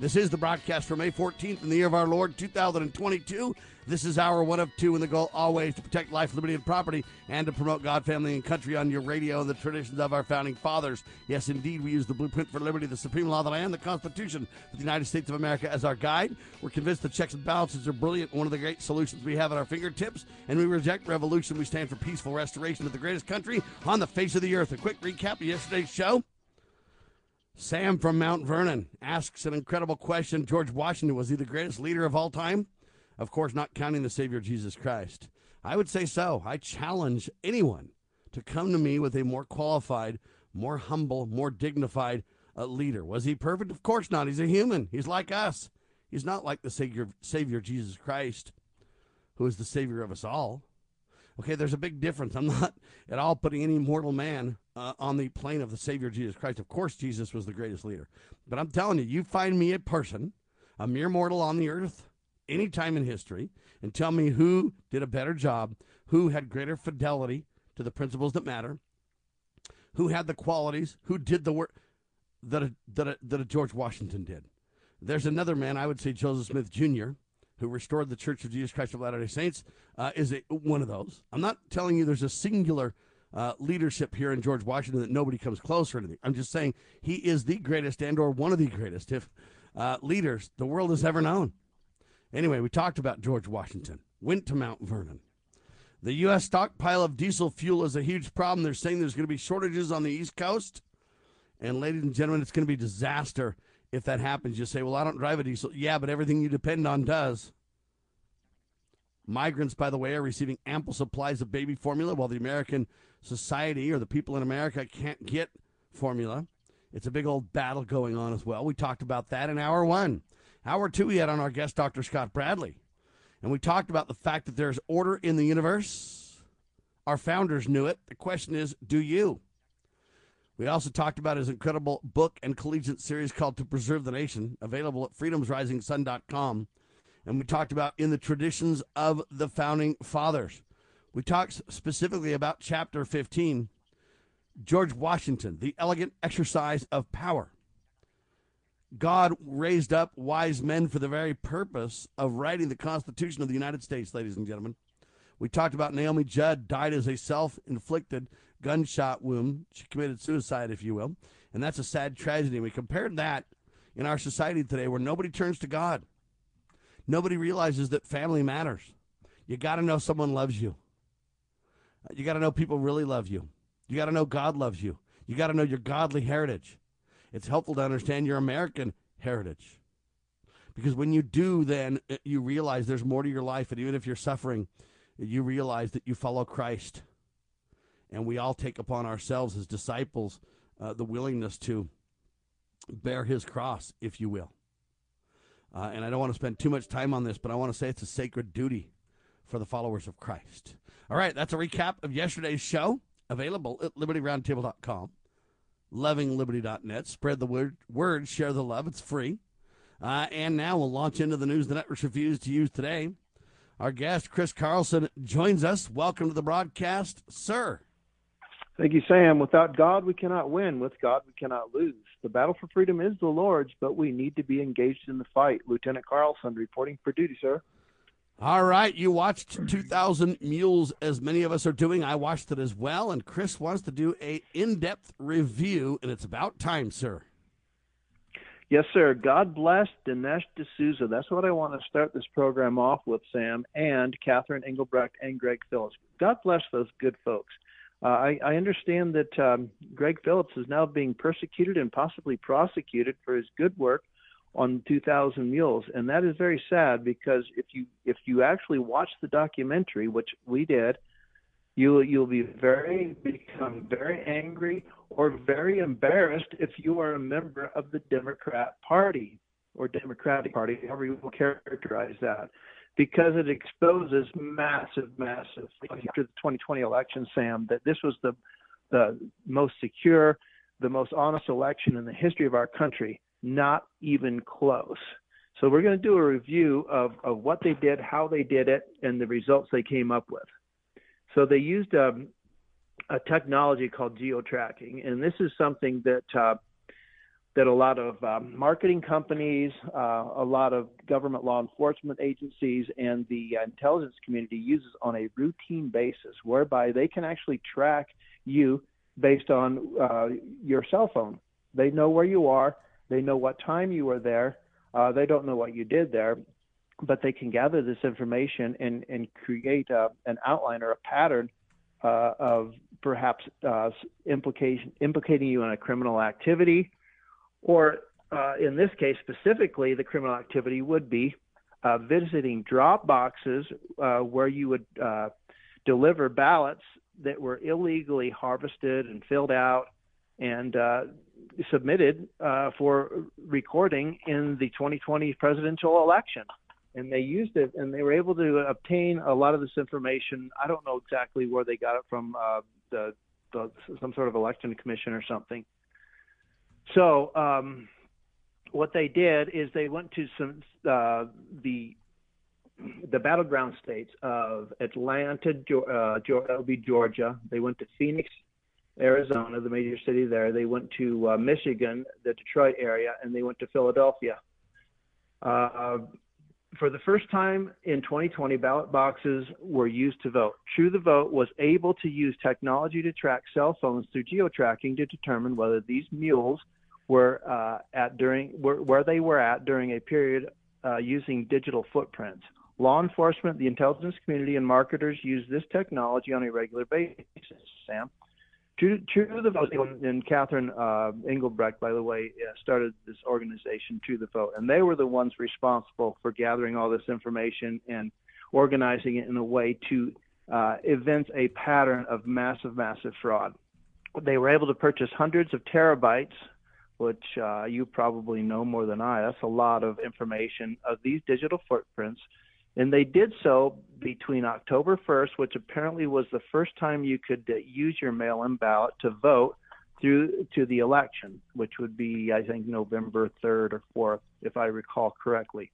This is the broadcast for May 14th in the year of our Lord 2022. This is our one of two, and the goal always to protect life, liberty, and property, and to promote God, family, and country on your radio and the traditions of our founding fathers. Yes, indeed, we use the blueprint for liberty, the supreme law of the land, the Constitution of the United States of America as our guide. We're convinced the checks and balances are brilliant, one of the great solutions we have at our fingertips, and we reject revolution. We stand for peaceful restoration of the greatest country on the face of the earth. A quick recap of yesterday's show. Sam from Mount Vernon asks an incredible question. George Washington, was he the greatest leader of all time? Of course, not counting the Savior Jesus Christ. I would say so. I challenge anyone to come to me with a more qualified, more humble, more dignified uh, leader. Was he perfect? Of course not. He's a human. He's like us. He's not like the Savior, Savior Jesus Christ, who is the Savior of us all. Okay, there's a big difference. I'm not at all putting any mortal man uh, on the plane of the Savior Jesus Christ. Of course, Jesus was the greatest leader. But I'm telling you, you find me a person, a mere mortal on the earth, any time in history and tell me who did a better job, who had greater fidelity to the principles that matter, who had the qualities, who did the work that a, that a, that a George Washington did. There's another man, I would say Joseph Smith Jr., who restored the Church of Jesus Christ of Latter-day Saints, uh, is a, one of those. I'm not telling you there's a singular uh, leadership here in George Washington that nobody comes close or anything. I'm just saying he is the greatest and or one of the greatest if uh, leaders the world has ever known. Anyway, we talked about George Washington, went to Mount Vernon. The U.S. stockpile of diesel fuel is a huge problem. They're saying there's going to be shortages on the East Coast. And, ladies and gentlemen, it's going to be disaster if that happens. You say, well, I don't drive a diesel. Yeah, but everything you depend on does. Migrants, by the way, are receiving ample supplies of baby formula while the American society or the people in America can't get formula. It's a big old battle going on as well. We talked about that in hour one. Hour two, we had on our guest, Dr. Scott Bradley. And we talked about the fact that there's order in the universe. Our founders knew it. The question is, do you? We also talked about his incredible book and collegiate series called To Preserve the Nation, available at freedomsrisingsun.com. And we talked about in the traditions of the founding fathers. We talked specifically about chapter 15, George Washington, the elegant exercise of power. God raised up wise men for the very purpose of writing the Constitution of the United States, ladies and gentlemen. We talked about Naomi Judd died as a self inflicted gunshot wound. She committed suicide, if you will. And that's a sad tragedy. We compared that in our society today where nobody turns to God. Nobody realizes that family matters. You got to know someone loves you. You got to know people really love you. You got to know God loves you. You got to know your godly heritage it's helpful to understand your American heritage. Because when you do, then uh, you realize there's more to your life. And even if you're suffering, you realize that you follow Christ. And we all take upon ourselves as disciples uh, the willingness to bear his cross, if you will. Uh, and I don't want to spend too much time on this, but I want to say it's a sacred duty for the followers of Christ. All right, that's a recap of yesterday's show, available at libertyroundtable.com lovingliberty.net. Spread the word, word, share the love. It's free. Uh, and now we'll launch into the news the networks refuse to use today. Our guest, Chris Carlson, joins us. Welcome to the broadcast, sir. Thank you, Sam. Without God, we cannot win. With God, we cannot lose. The battle for freedom is the Lord's, but we need to be engaged in the fight. Lieutenant Carlson reporting for duty, sir. All right, you watched 2000 Mules as many of us are doing. I watched it as well, and Chris wants to do a in-depth review, and it's about time, sir. Yes, sir. God bless Dinesh D'Souza. That's what I want to start this program off with, Sam, and Catherine Engelbrecht and Greg Phillips. God bless those good folks. Uh, I, I, understand that um, Greg Phillips is now being persecuted and possibly prosecuted for his good work on 2000 mules and that is very sad because if you if you actually watch the documentary which we did you you'll be very become very angry or very embarrassed if you are a member of the Democrat Party or Democratic Party however you will characterize that because it exposes massive massive after the 2020 election Sam that this was the the most secure, the most honest election in the history of our country. Not even close. So we're going to do a review of, of what they did, how they did it, and the results they came up with. So they used um, a technology called geo-tracking, and this is something that uh, that a lot of um, marketing companies, uh, a lot of government law enforcement agencies, and the intelligence community uses on a routine basis, whereby they can actually track you based on uh, your cell phone. They know where you are, they know what time you were there, uh, they don't know what you did there, but they can gather this information and, and create a, an outline or a pattern uh, of perhaps uh, implication, implicating you in a criminal activity. Or uh, in this case specifically, the criminal activity would be uh, visiting drop boxes uh, where you would uh, deliver ballots that were illegally harvested and filled out and uh, submitted uh, for recording in the 2020 presidential election. And they used it, and they were able to obtain a lot of this information. I don't know exactly where they got it from, the, the some sort of election commission or something so um, what they did is they went to some uh, the the battleground states of Atlanta, uh, Georgia. They went to Phoenix, Arizona, the major city there. They went to uh, Michigan, the Detroit area, and they went to Philadelphia. Uh, for the first time in 2020, ballot boxes were used to vote. True the Vote was able to use technology to track cell phones through geo-tracking to determine whether these mules were uh, at during where, where, they were at during a period uh, using digital footprints. Law enforcement, the intelligence community, and marketers use this technology on a regular basis. Sam, true, true the vote, and Catherine uh, Engelbrecht, by the way, uh, started this organization, True the Vote, and they were the ones responsible for gathering all this information and organizing it in a way to uh, evince a pattern of massive, massive fraud. They were able to purchase hundreds of terabytes which uh, you probably know more than I. That's a lot of information of these digital footprints. And they did so between October 1st, which apparently was the first time you could uh, use your mail in ballot to vote through to the election, which would be, I think, November 3rd or 4th, if I recall correctly.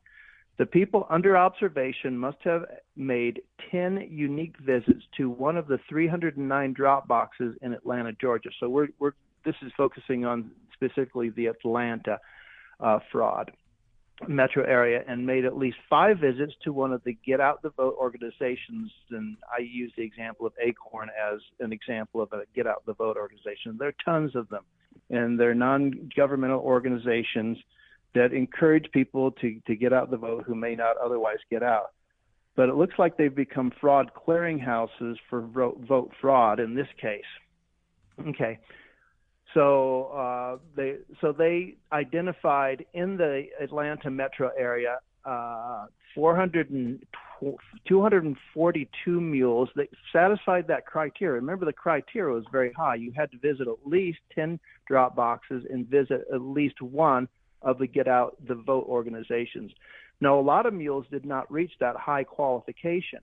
The people under observation must have made 10 unique visits to one of the 309 drop boxes in Atlanta, Georgia. So we're, we're this is focusing on specifically the Atlanta uh, fraud metro area and made at least five visits to one of the get out the vote organizations. And i use the example of ACORN as an example of a get out the vote organization. There are tons of them. And they're non-governmental organizations that encourage people to, to get out the vote who may not otherwise get out. But it looks like they've become fraud clearinghouses for vote, fraud in this case. Okay so uh, they so they identified in the Atlanta metro area uh, 400 and 242 mules that satisfied that criteria. Remember, the criteria was very high. You had to visit at least 10 drop boxes and visit at least one of the Get Out the Vote organizations. Now, a lot of mules did not reach that high qualification,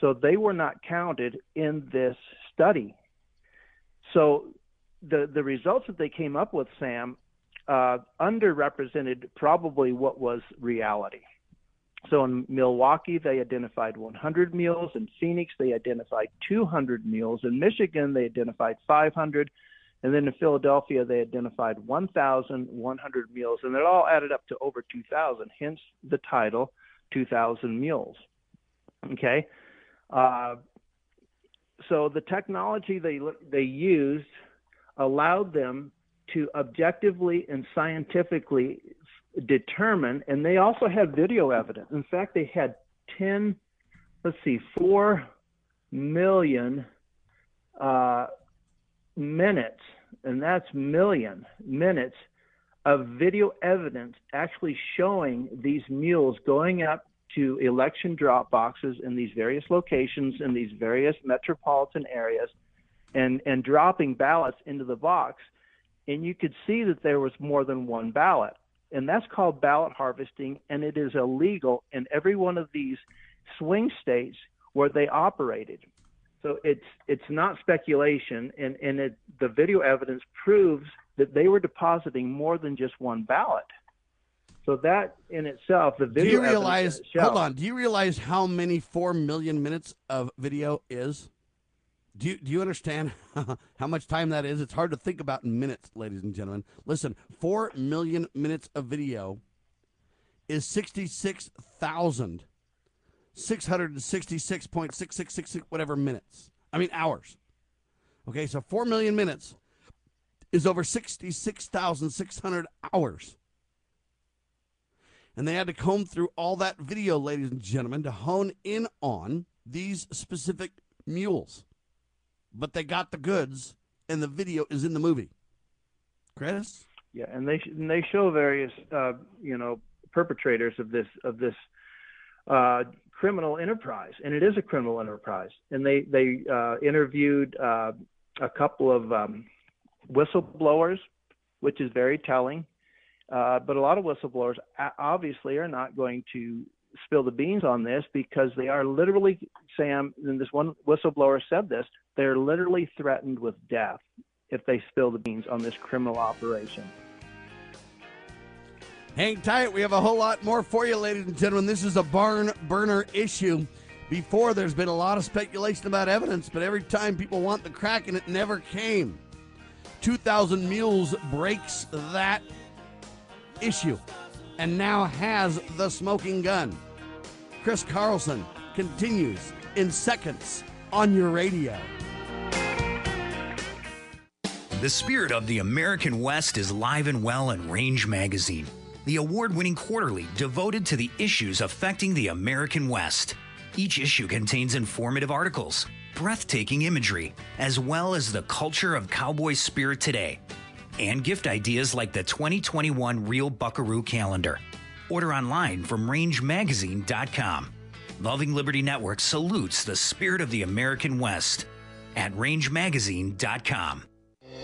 so they were not counted in this study. So the the results that they came up with, Sam, uh, underrepresented probably what was reality. So in Milwaukee, they identified 100 mules. In Phoenix, they identified 200 mules. In Michigan, they identified 500. And then in Philadelphia, they identified 1,100 mules. And it all added up to over 2,000, hence the title 2,000 Mules. Okay. Uh, so the technology they, they used allowed them to objectively and scientifically determine, and they also had video evidence. In fact, they had 10, let's see, 4 million uh, minutes, and that's million minutes of video evidence actually showing these mules going up to election drop boxes in these various locations in these various metropolitan areas and and dropping ballots into the box and you could see that there was more than one ballot and that's called ballot harvesting and it is illegal in every one of these swing states where they operated So it's it's not speculation, and and it, the video evidence proves that they were depositing more than just one ballot. So that in itself, the video. Do you realize? Shows, hold on. Do you realize how many four million minutes of video is? Do you, do you understand how much time that is? It's hard to think about in minutes, ladies and gentlemen. Listen, 4 million minutes of video is 66,666.6666 whatever minutes. I mean, hours. Okay, so 4 million minutes is over 66,600 hours. And they had to comb through all that video, ladies and gentlemen, to hone in on these specific mules but they got the goods, and the video is in the movie. Chris? Yeah, and they and they show various uh, you know perpetrators of this of this uh, criminal enterprise, and it is a criminal enterprise. And they they uh, interviewed uh, a couple of um, whistleblowers, which is very telling. Uh, but a lot of whistleblowers obviously are not going to spill the beans on this because they are literally, Sam, and this one whistleblower said this, they're literally threatened with death if they spill the beans on this criminal operation. Hang tight. We have a whole lot more for you, ladies and gentlemen. This is a barn burner issue. Before, there's been a lot of speculation about evidence, but every time people want the crack, and it never came. 2,000 Mules breaks that issue and now has the smoking gun. Chris Carlson continues in seconds on your radio. The spirit of the American West is live and well in Range Magazine, the award winning quarterly devoted to the issues affecting the American West. Each issue contains informative articles, breathtaking imagery, as well as the culture of cowboy spirit today and gift ideas like the 2021 Real Buckaroo calendar. Order online from rangemagazine.com. Loving Liberty Network salutes the spirit of the American West at rangemagazine.com.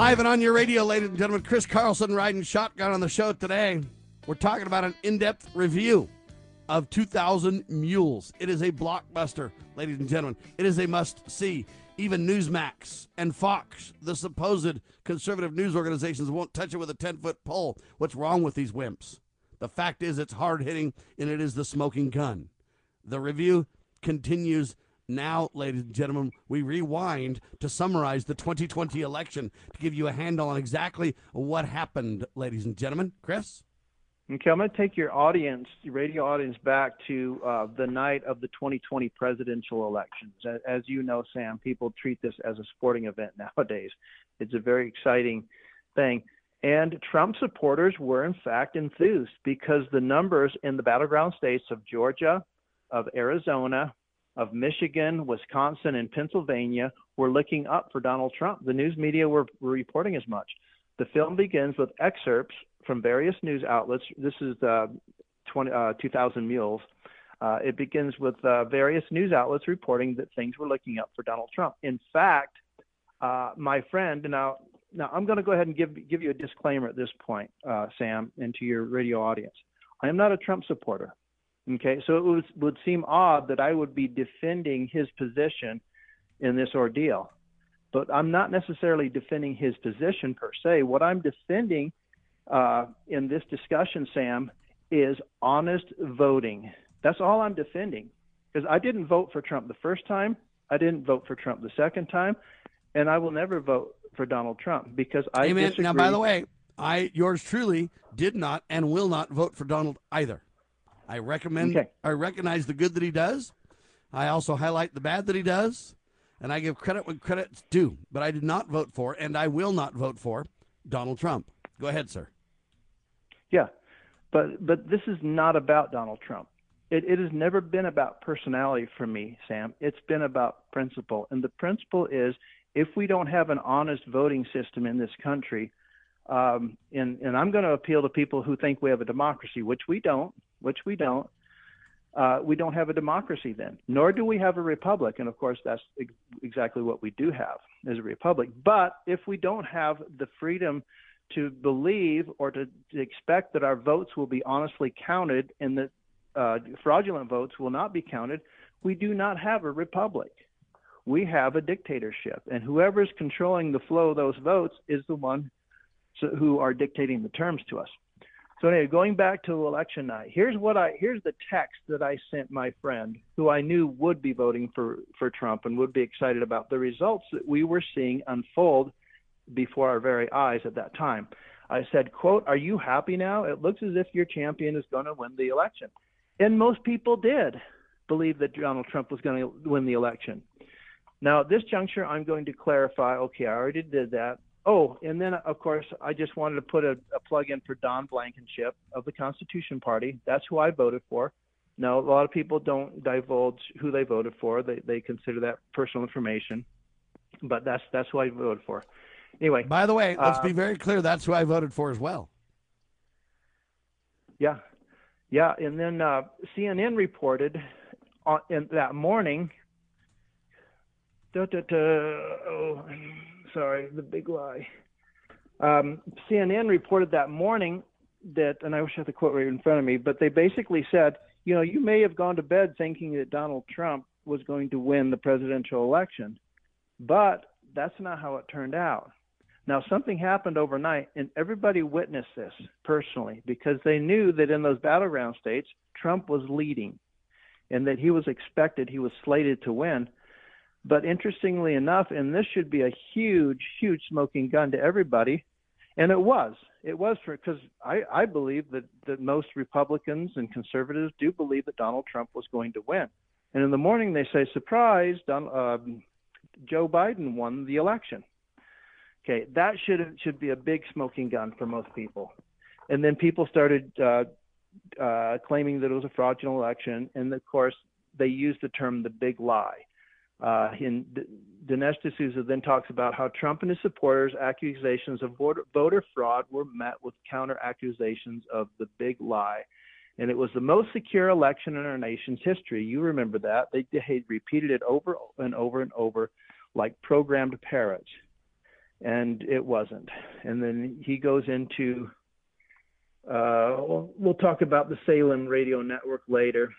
Live and on your radio, ladies and gentlemen, Chris Carlson riding shotgun on the show today. We're talking about an in depth review of 2000 Mules. It is a blockbuster, ladies and gentlemen. It is a must see. Even Newsmax and Fox, the supposed conservative news organizations, won't touch it with a 10 foot pole. What's wrong with these wimps? The fact is, it's hard hitting and it is the smoking gun. The review continues now, ladies and gentlemen, we rewind to summarize the 2020 election to give you a handle on exactly what happened, ladies and gentlemen. Chris? Okay, I'm going to take your audience, your radio audience, back to uh, the night of the 2020 presidential elections. As, as you know, Sam, people treat this as a sporting event nowadays. It's a very exciting thing. And Trump supporters were, in fact, enthused because the numbers in the battleground states of Georgia, of Arizona, of Michigan, Wisconsin, and Pennsylvania were looking up for Donald Trump. The news media were, were reporting as much. The film begins with excerpts from various news outlets. This is uh, 20, uh, 2000 Mules. Uh, it begins with uh, various news outlets reporting that things were looking up for Donald Trump. In fact, uh, my friend, now, now I'm going to go ahead and give give you a disclaimer at this point, uh, Sam, and to your radio audience. I am not a Trump supporter. Okay, so it was, would seem odd that I would be defending his position in this ordeal, but I'm not necessarily defending his position per se. What I'm defending uh, in this discussion, Sam, is honest voting. That's all I'm defending. Because I didn't vote for Trump the first time, I didn't vote for Trump the second time, and I will never vote for Donald Trump because I Amen. disagree. Now, by the way, I yours truly did not and will not vote for Donald either. I recommend. Okay. I recognize the good that he does. I also highlight the bad that he does, and I give credit when credit's due. But I did not vote for, and I will not vote for Donald Trump. Go ahead, sir. Yeah, but but this is not about Donald Trump. It, it has never been about personality for me, Sam. It's been about principle, and the principle is if we don't have an honest voting system in this country, um, and and I'm going to appeal to people who think we have a democracy, which we don't, which we don't. Uh, we don't have a democracy then, nor do we have a republic. And of course, that's ex- exactly what we do have is a republic. But if we don't have the freedom to believe or to, to expect that our votes will be honestly counted and that uh, fraudulent votes will not be counted, we do not have a republic. We have a dictatorship, and whoever is controlling the flow of those votes is the one who are dictating the terms to us. So anyway, going back to election night, here's what I here's the text that I sent my friend who I knew would be voting for for Trump and would be excited about the results that we were seeing unfold before our very eyes at that time. I said, quote, "Are you happy now? It looks as if your champion is going to win the election." And most people did believe that Donald Trump was going to win the election. Now, at this juncture, I'm going to clarify, okay, I already did that. Oh, and then of course I just wanted to put a, a plug in for Don Blankenship of the Constitution Party. That's who I voted for. Now a lot of people don't divulge who they voted for. They they consider that personal information, but that's that's who I voted for. Anyway, By the way, let's uh, be very clear. That's who I voted for as well. Yeah, yeah, and then uh, CNN reported on, in that morning. Da, da, da, oh, sorry, the big lie. Um, CNN reported that morning that, and I wish I had the quote right in front of me, but they basically said, you know, you may have gone to bed thinking that Donald Trump was going to win the presidential election, but that's not how it turned out. Now, something happened overnight, and everybody witnessed this personally because they knew that in those battleground states, Trump was leading and that he was expected, he was slated to win. But interestingly enough, and this should be a huge, huge smoking gun to everybody, and it was. It was for because I, I believe that, that most Republicans and conservatives do believe that Donald Trump was going to win. And in the morning they say, surprise, Don, um, Joe Biden won the election. Okay, that should should be a big smoking gun for most people. And then people started uh, uh, claiming that it was a fraudulent election, and of course they used the term the big lie. Uh, in D- Dinesh D'Souza then talks about how Trump and his supporters' accusations of voter, voter fraud were met with counter accusations of the big lie. And it was the most secure election in our nation's history. You remember that. They, they repeated it over and over and over like programmed parrots. And it wasn't. And then he goes into, uh, we'll, we'll talk about the Salem radio network later.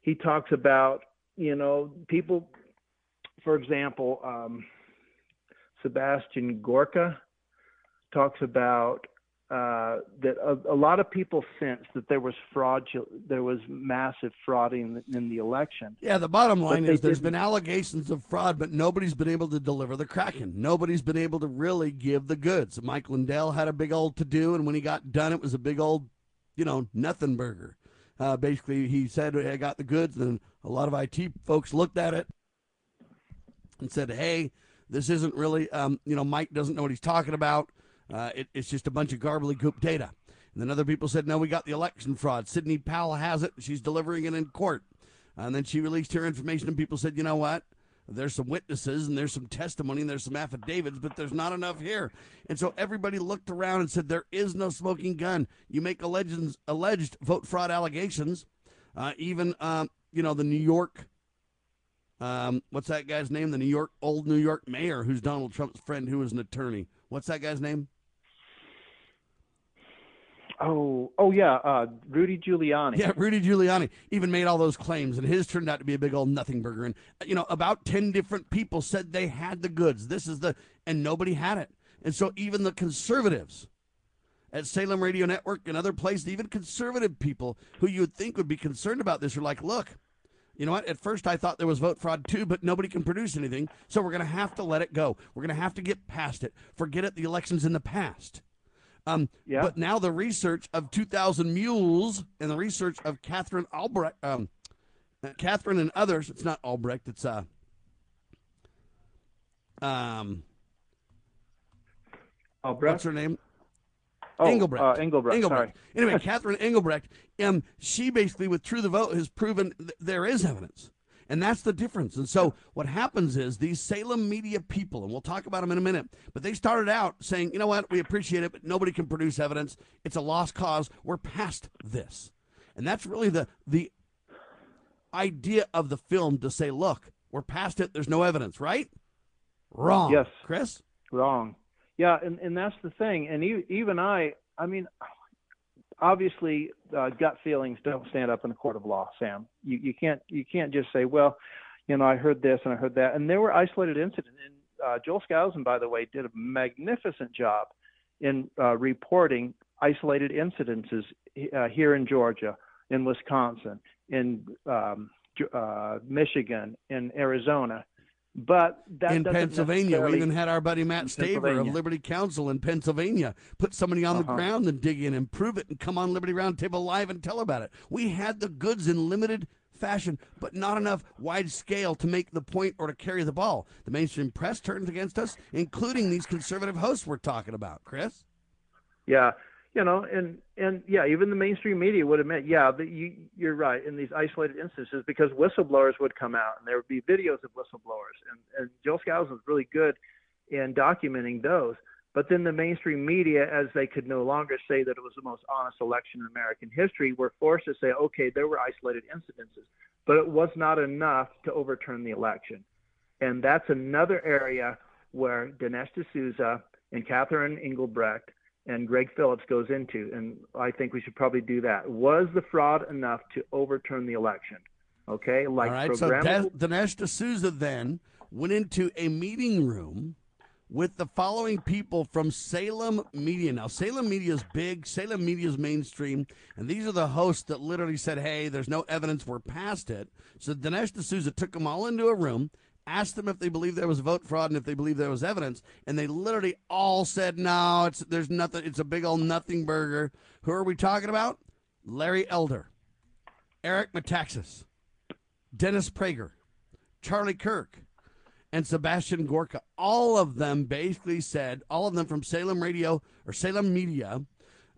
He talks about you know, people, for example, um, Sebastian Gorka talks about uh, that a, a, lot of people sensed that there was fraud, there was massive fraud in, in the election. Yeah, the bottom line But is there's been allegations of fraud, but nobody's been able to deliver the Kraken. Nobody's been able to really give the goods. Mike Lindell had a big old to do, and when he got done, it was a big old, you know, nothing burger. Uh, basically, he said, I got the goods, and a lot of IT folks looked at it and said, hey, this isn't really, um, you know, Mike doesn't know what he's talking about. Uh, it, it's just a bunch of gobbledygook data. And then other people said, no, we got the election fraud. Sydney Powell has it. She's delivering it in court. And then she released her information, and people said, you know what? There's some witnesses and there's some testimony and there's some affidavits, but there's not enough here. And so everybody looked around and said, there is no smoking gun. You make alleged, alleged vote fraud allegations. Uh, even, um, you know, the New York, um, what's that guy's name? The New York, old New York mayor who's Donald Trump's friend who is an attorney. What's that guy's name? Oh, oh yeah, uh, Rudy Giuliani. Yeah, Rudy Giuliani even made all those claims, and his turned out to be a big old nothing burger. And you know, about ten different people said they had the goods. This is the, and nobody had it. And so even the conservatives at Salem Radio Network and other places, even conservative people who you would think would be concerned about this, are like, look, you know what? At first I thought there was vote fraud too, but nobody can produce anything, so we're going to have to let it go. We're going to have to get past it. Forget it. The elections in the past. Um, yeah. But now the research of 2,000 Mules and the research of Catherine Albrecht, um, uh, Catherine and others, it's not Albrecht, it's uh, um, Albrecht. What's her name? Oh, Engelbrecht. Uh, Engelbrecht. Engelbrecht. Sorry. Anyway, Catherine Engelbrecht, um, she basically, with True the Vote, has proven th- there is evidence. And that's the difference. And so what happens is these Salem media people, and we'll talk about them in a minute, but they started out saying, you know what, we appreciate it, but nobody can produce evidence. It's a lost cause. We're past this. And that's really the the idea of the film to say, look, we're past it. There's no evidence, right? Wrong. Yes. Chris? Wrong. Yeah, and, and that's the thing. And e- even I, I mean, obviously, uh, gut feelings don't stand up in a court of law, Sam. You you can't you can't just say, well, you know, I heard this and I heard that, and there were isolated incidents. And uh, Joel Skousen, by the way, did a magnificent job in uh, reporting isolated incidences uh, here in Georgia, in Wisconsin, in um, uh, Michigan, in Arizona. But that in Pennsylvania, we even had our buddy Matt In Staver of Liberty Counsel in Pennsylvania put somebody on the Uh-huh. ground and dig in and prove it and come on Liberty Roundtable Live and tell about it. We had the goods in limited fashion, but not enough wide scale to make the point or to carry the ball. The mainstream press turns against us, including these conservative hosts we're talking about. Chris? Yeah, you know, and and yeah, even the mainstream media would admit, yeah, that you you're right in these isolated instances because whistleblowers would come out and there would be videos of whistleblowers, and and Joel Skousen was really good in documenting those. But then the mainstream media, as they could no longer say that it was the most honest election in American history, were forced to say, okay, there were isolated incidences, but it was not enough to overturn the election. And that's another area where Dinesh D'Souza and Catherine Engelbrecht and Greg Phillips goes into, and I think we should probably do that. Was the fraud enough to overturn the election? Okay, like All right, so programmable- De- Dinesh D'Souza then went into a meeting room with the following people from Salem Media. Now, Salem Media is big, Salem Media is mainstream, and these are the hosts that literally said, hey, there's no evidence, we're past it. So Dinesh D'Souza took them all into a room, asked them if they believed there was vote fraud and if they believed there was evidence, and they literally all said, no, it's there's nothing, it's a big old nothing burger. Who are we talking about? Larry Elder, Eric Metaxas, Dennis Prager, Charlie Kirk, and Sebastian Gorka. All of them basically said, all of them from Salem Radio or Salem Media,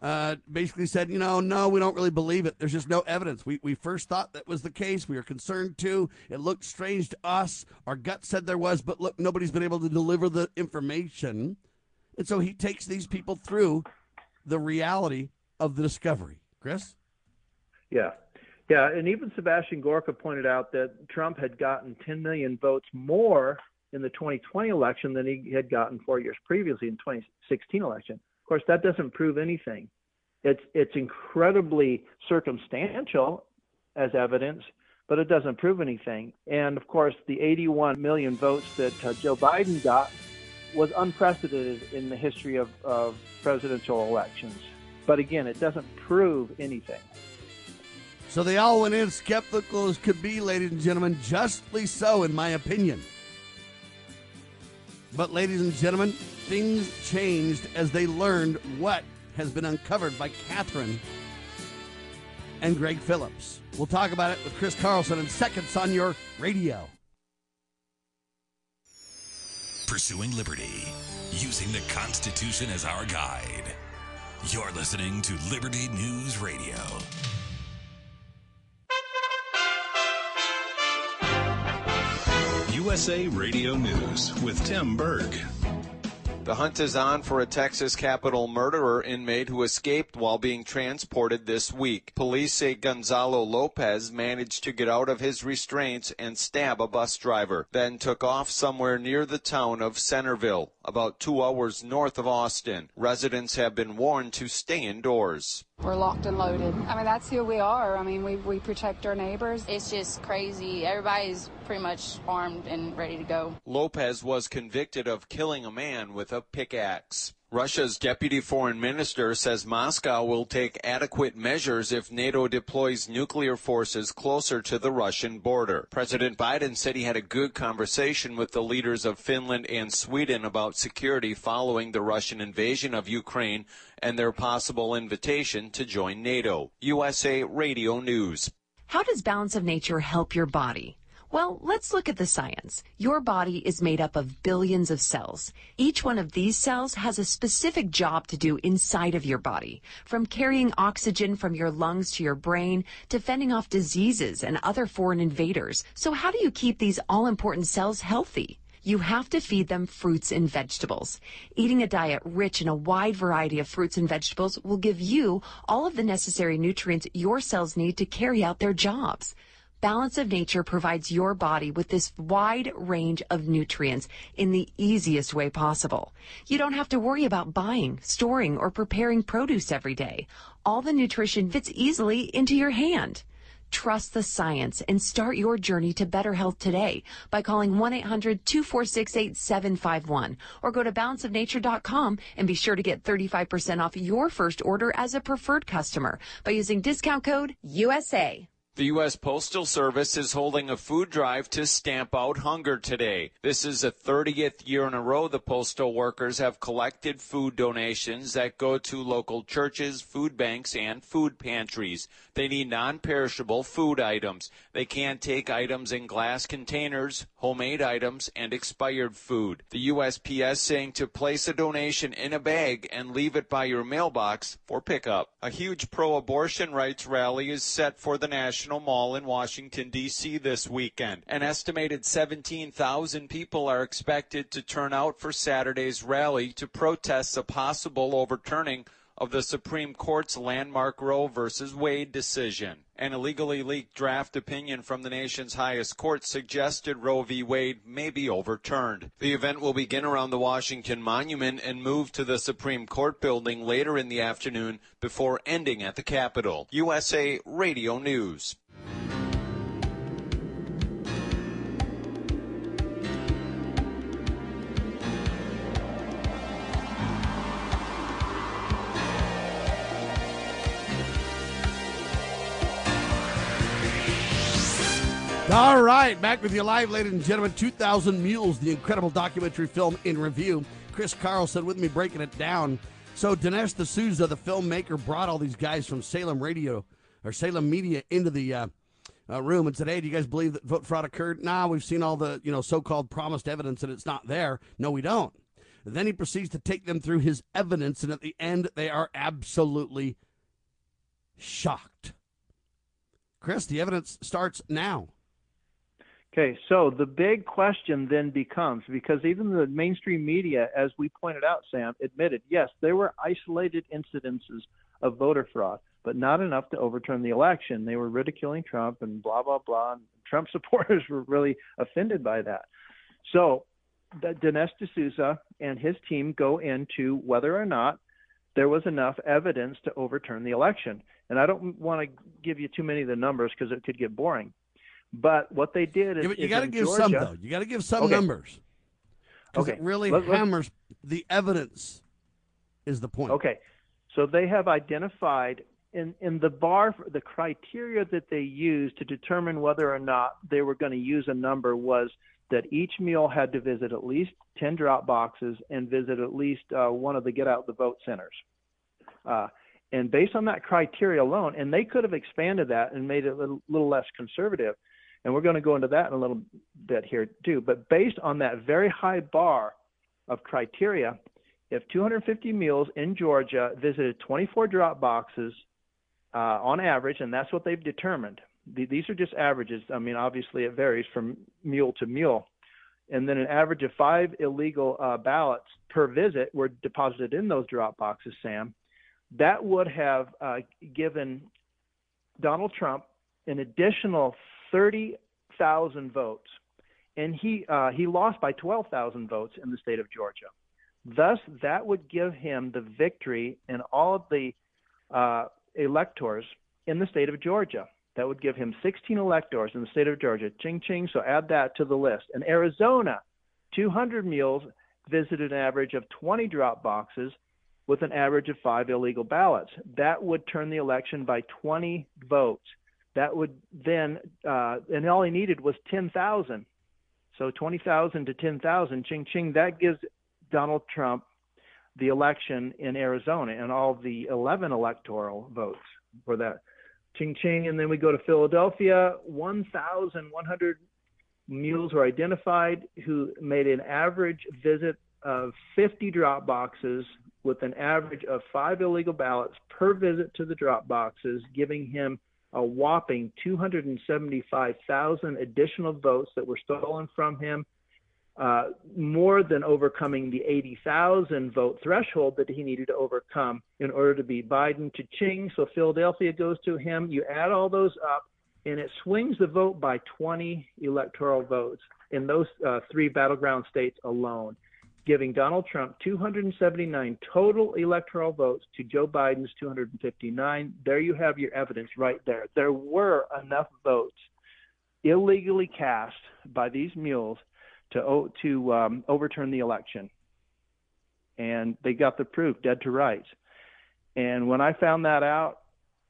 uh, basically said, you know, no, we don't really believe it. There's just no evidence. We, we first thought that was the case. We were concerned too. It looked strange to us. Our gut said there was, but look, nobody's been able to deliver the information. And so he takes these people through the reality of the discovery. Chris? Yeah. Yeah, and even Sebastian Gorka pointed out that Trump had gotten 10 million votes more in the 2020 election than he had gotten four years previously in 2016 election. Of course, that doesn't prove anything. It's it's incredibly circumstantial as evidence, but it doesn't prove anything. And of course, the 81 million votes that uh, Joe Biden got was unprecedented in the history of, of presidential elections. But again, it doesn't prove anything. So they all went in skeptical as could be, ladies and gentlemen, justly so, in my opinion. But, ladies and gentlemen, things changed as they learned what has been uncovered by Catherine and Greg Phillips. We'll talk about it with Chris Carlson in seconds on your radio. Pursuing liberty, using the Constitution as our guide. You're listening to Liberty News Radio. USA Radio News with Tim Berg. The hunt is on for a Texas capital murderer inmate who escaped while being transported this week. Police say Gonzalo Lopez managed to get out of his restraints and stab a bus driver, then took off somewhere near the town of Centerville, about two hours north of Austin. Residents have been warned to stay indoors. We're locked and loaded. I mean, that's who we are. I mean, we, we protect our neighbors. It's just crazy. Everybody's pretty much armed and ready to go. Lopez was convicted of killing a man with a pickaxe. Russia's deputy foreign minister says Moscow will take adequate measures if NATO deploys nuclear forces closer to the Russian border. President Biden said he had a good conversation with the leaders of Finland and Sweden about security following the Russian invasion of Ukraine and their possible invitation to join NATO. USA Radio News. How does Balance of Nature help your body? Well, let's look at the science. Your body is made up of billions of cells. Each one of these cells has a specific job to do inside of your body, from carrying oxygen from your lungs to your brain to fending off diseases and other foreign invaders. So how do you keep these all important cells healthy? You have to feed them fruits and vegetables. Eating a diet rich in a wide variety of fruits and vegetables will give you all of the necessary nutrients your cells need to carry out their jobs. Balance of Nature provides your body with this wide range of nutrients in the easiest way possible. You don't have to worry about buying, storing, or preparing produce every day. All the nutrition fits easily into your hand. Trust the science and start your journey to better health today by calling 1-800-246-8751 or go to balanceofnature.com and be sure to get 35% off your first order as a preferred customer by using discount code USA. The U.S. Postal Service is holding a food drive to stamp out hunger today. This is the 30th year in a row the postal workers have collected food donations that go to local churches, food banks, and food pantries. They need non-perishable food items. They can't take items in glass containers, homemade items, and expired food. The USPS saying to place a donation in a bag and leave it by your mailbox for pickup. A huge pro-abortion rights rally is set for the National Mall in Washington, D.C. this weekend. An estimated 17,000 people are expected to turn out for Saturday's rally to protest a possible overturning of the Supreme Court's landmark Roe v. Wade decision. An illegally leaked draft opinion from the nation's highest court suggested Roe v. Wade may be overturned. The event will begin around the Washington Monument and move to the Supreme Court building later in the afternoon before ending at the Capitol. USA Radio News. All right, back with you live, ladies and gentlemen. 2,000 Mules, the incredible documentary film in review. Chris Carlson with me breaking it down. So, Dinesh D'Souza, the filmmaker, brought all these guys from Salem Radio or Salem Media into the uh, uh, room and said, "Hey, do you guys believe that vote fraud occurred?" Nah, we've seen all the you know so-called promised evidence and it's not there. No, we don't. And then he proceeds to take them through his evidence, and at the end, they are absolutely shocked. Chris, the evidence starts now. Okay, so the big question then becomes because even the mainstream media, as we pointed out, Sam, admitted yes, there were isolated incidences of voter fraud, but not enough to overturn the election. They were ridiculing Trump and blah, blah, blah. And Trump supporters were really offended by that. So Dinesh D'Souza and his team go into whether or not there was enough evidence to overturn the election. And I don't want to give you too many of the numbers because it could get boring. But what they did is, yeah, you got to give Georgia, some though. You got to give some Okay. numbers. Okay. it really Let- let- hammers the evidence. Is the point? Okay, so they have identified in in the bar the criteria that they used to determine whether or not they were going to use a number was that each mule had to visit at least 10 drop boxes and visit at least uh, one of the get out the vote centers. Uh, and based on that criteria alone, and they could have expanded that and made it a little, little less conservative. And we're going to go into that in a little bit here too. But based on that very high bar of criteria, if 250 mules in Georgia visited 24 drop boxes uh, on average, and that's what they've determined. The, these are just averages. I mean, obviously it varies from mule to mule. and then an average of five illegal uh, ballots per visit were deposited in those drop boxes, Sam, that would have uh, given Donald Trump an additional 30,000 votes, and he uh, he lost by 12,000 votes in the state of Georgia. Thus, that would give him the victory in all of the uh, electors in the state of Georgia. That would give him 16 electors in the state of Georgia. Ching ching. So add that to the list. In Arizona, 200 mules visited an average of 20 drop boxes with an average of five illegal ballots. That would turn the election by 20 votes. That would then, uh, and all he needed was 10,000. So 20,000 to 10,000, ching ching, that gives Donald Trump the election in Arizona and all the 11 electoral votes for that. Ching ching. And then we go to Philadelphia, 1,100 mules were identified who made an average visit of 50 drop boxes with an average of five illegal ballots per visit to the drop boxes, giving him a whopping 275,000 additional votes that were stolen from him uh, more than overcoming the 80,000 vote threshold that he needed to overcome in order to beat Biden to Ching. So Philadelphia goes to him. You add all those up, and it swings the vote by 20 electoral votes in those uh, three battleground states alone, giving Donald Trump 279 total electoral votes to Joe Biden's 259. There you have your evidence right there. There were enough votes illegally cast by these mules to to um, overturn the election, and they got the proof, dead to rights. And when I found that out,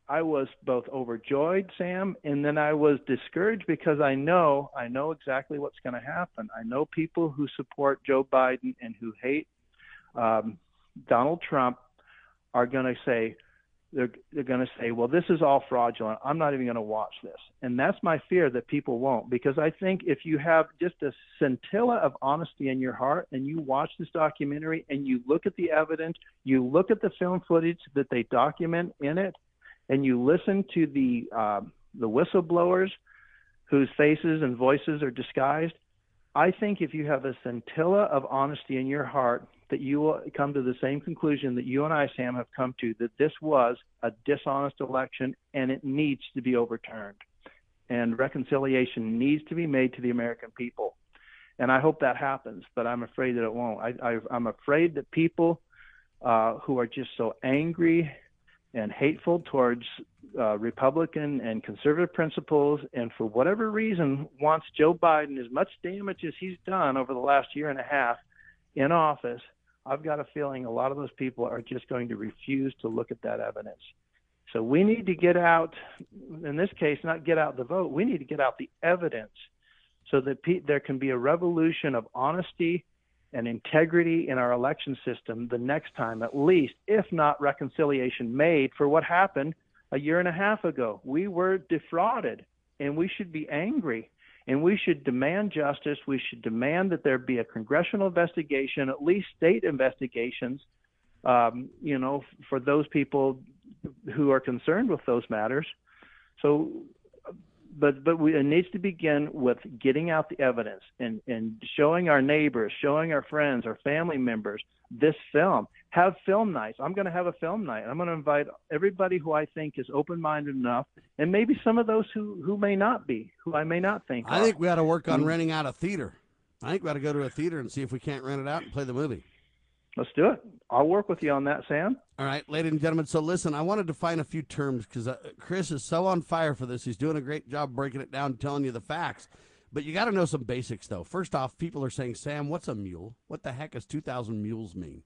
I was both overjoyed, Sam, and then I was discouraged because I know I know exactly what's going to happen. I know people who support Joe Biden and who hate um, Donald Trump are going to say, they're, they're going to say, well, this is all fraudulent. I'm not even going to watch this. And that's my fear that people won't, because I think if you have just a scintilla of honesty in your heart and you watch this documentary and you look at the evidence, you look at the film footage that they document in it, and you listen to the uh, the whistleblowers whose faces and voices are disguised, I think if you have a scintilla of honesty in your heart that you will come to the same conclusion that you and I, Sam, have come to that this was a dishonest election and it needs to be overturned. And reconciliation needs to be made to the American people. And I hope that happens, but I'm afraid that it won't. I, am afraid that people uh, who are just so angry and hateful towards uh, Republican and conservative principles, and for whatever reason wants Joe Biden as much damage as he's done over the last year and a half in office, I've got a feeling a lot of those people are just going to refuse to look at that evidence. So we need to get out, in this case, not get out the vote, we need to get out the evidence so that pe- there can be a revolution of honesty and integrity in our election system the next time, at least, if not reconciliation made for what happened a year and a half ago. We were defrauded, and we should be angry and we should demand justice. We should demand that there be a congressional investigation, at least state investigations, um, you know, for those people who are concerned with those matters. So, but but we, it needs to begin with getting out the evidence and and showing our neighbors, showing our friends, our family members this film have film nights. I'm going to have a film night. I'm going to invite everybody who I think is open-minded enough, and maybe some of those who who may not be, who I may not think. I are. think we ought to work on Mm. renting out a theater. I think we ought to go to a theater and see if we can't rent it out and play the movie. Let's do it. I'll work with you on that, Sam. All right, ladies and gentlemen. So listen, I wanted to find a few terms because uh, Chris is so on fire for this. He's doing a great job breaking it down, telling you the facts. But you got to know some basics, though. First off, people are saying, Sam, what's a mule? What the heck does 2,000 mules mean?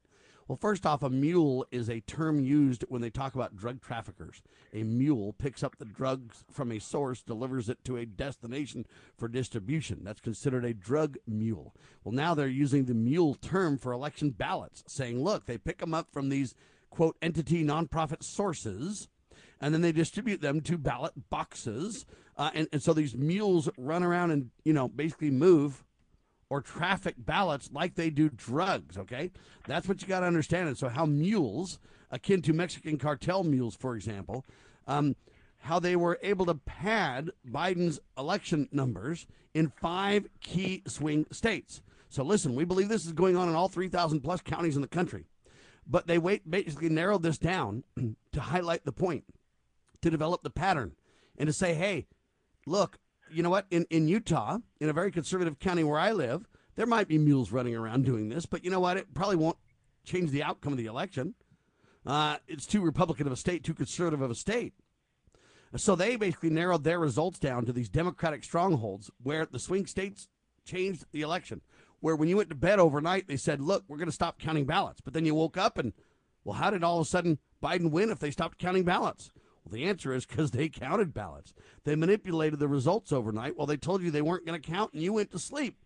Well, first off, a mule is a term used when they talk about drug traffickers. A mule picks up the drugs from a source, delivers it to a destination for distribution. That's considered a drug mule. Well, now they're using the mule term for election ballots, saying, look, they pick them up from these, quote, entity nonprofit sources, and then they distribute them to ballot boxes. Uh, and, and so these mules run around and, you know, basically move or traffic ballots like they do drugs, okay? That's what you got to understand. And so, how mules, akin to Mexican cartel mules, for example, um, how they were able to pad Biden's election numbers in five key swing states. So listen, we believe this is going on in all 3,000 plus counties in the country. But they wait, basically narrowed this down to highlight the point, to develop the pattern, and to say, hey, look, you know what? In, in Utah, in a very conservative county where I live, there might be mules running around doing this, but you know what? It probably won't change the outcome of the election. Uh, it's too Republican of a state, too conservative of a state. So they basically narrowed their results down to these Democratic strongholds where the swing states changed the election. Where when you went to bed overnight, they said, look, we're going to stop counting ballots. But then you woke up and, well, how did all of a sudden Biden win if they stopped counting ballots? Well, the answer is because they counted ballots. They manipulated the results overnight while they told you they weren't going to count and you went to sleep.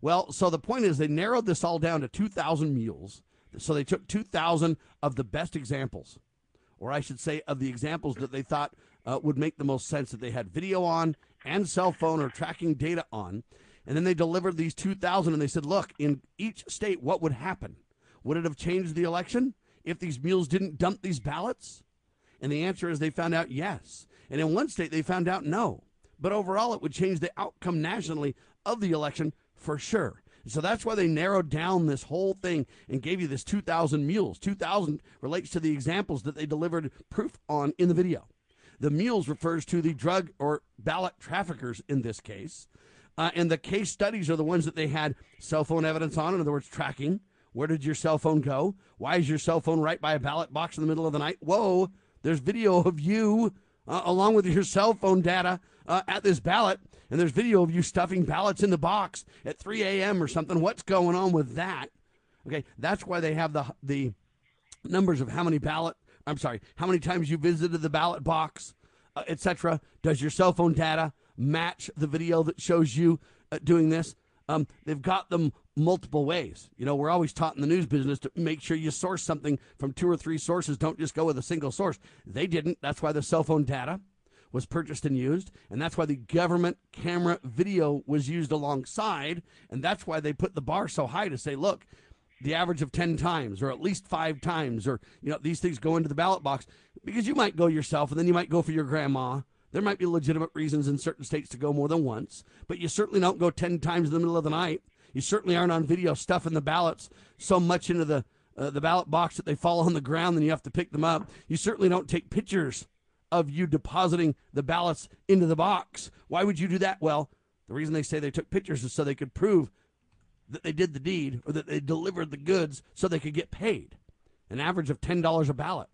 Well, so the point is they narrowed this all down to 2,000 mules. So they took 2,000 of the best examples, or I should say, of the examples that they thought uh, would make the most sense that they had video on and cell phone or tracking data on. And then they delivered these 2,000 and they said, look, in each state, what would happen? Would it have changed the election if these mules didn't dump these ballots? And the answer is they found out yes. And in one state, they found out no. But overall, it would change the outcome nationally of the election for sure. So that's why they narrowed down this whole thing and gave you this 2,000 mules. 2,000 relates to the examples that they delivered proof on in the video. The mules refers to the drug or ballot traffickers in this case. Uh, and the case studies are the ones that they had cell phone evidence on. In other words, tracking. Where did your cell phone go? Why is your cell phone right by a ballot box in the middle of the night? Whoa, there's video of you uh, along with your cell phone data uh, at this ballot. And there's video of you stuffing ballots in the box at 3 a.m. or something. What's going on with that? Okay, that's why they have the the numbers of how many ballot. I'm sorry, how many times you visited the ballot box, uh, etc. Does your cell phone data match the video that shows you uh, doing this? Um, they've got them multiple ways. You know, we're always taught in the news business to make sure you source something from two or three sources. Don't just go with a single source. They didn't. That's why the cell phone data was purchased and used, and that's why the government camera video was used alongside, and that's why they put the bar so high to say, look, the average of 10 times or at least five times or you know these things go into the ballot box because you might go yourself and then you might go for your grandma there might be legitimate reasons in certain states to go more than once but you certainly don't go 10 times in the middle of the night you certainly aren't on video stuffing the ballots so much into the uh, the ballot box that they fall on the ground and you have to pick them up you certainly don't take pictures of you depositing the ballots into the box why would you do that well the reason they say they took pictures is so they could prove that they did the deed or that they delivered the goods so they could get paid. An average of $10 a ballot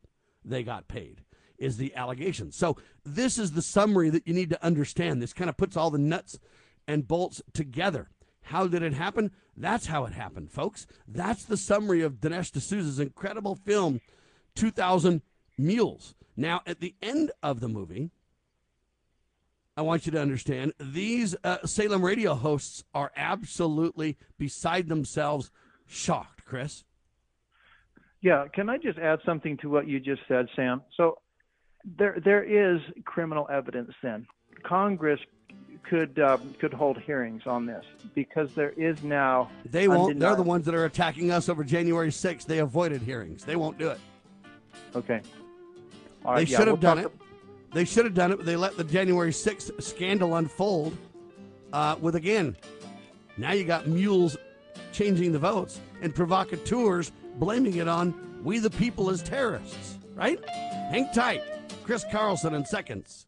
they got paid is the allegation. So this is the summary that you need to understand. This kind of puts all the nuts and bolts together. How did it happen? That's how it happened, folks. That's the summary of Dinesh D'Souza's incredible film, 2000 Mules. Now, at the end of the movie, I want you to understand these uh, Salem radio hosts are absolutely beside themselves shocked, Chris. Yeah, can I just add something to what you just said, Sam? So there there is criminal evidence then. Congress could uh, could hold hearings on this because there is now They won't. They're the ones that are attacking us over January 6th. They avoided hearings. They won't do it. Okay. All right, they yeah, should have we'll done it. They should have done it, but they let the January 6th scandal unfold uh, with, again, now you got mules changing the votes and provocateurs blaming it on we the people as terrorists, right? Hang tight. Chris Carlson in seconds.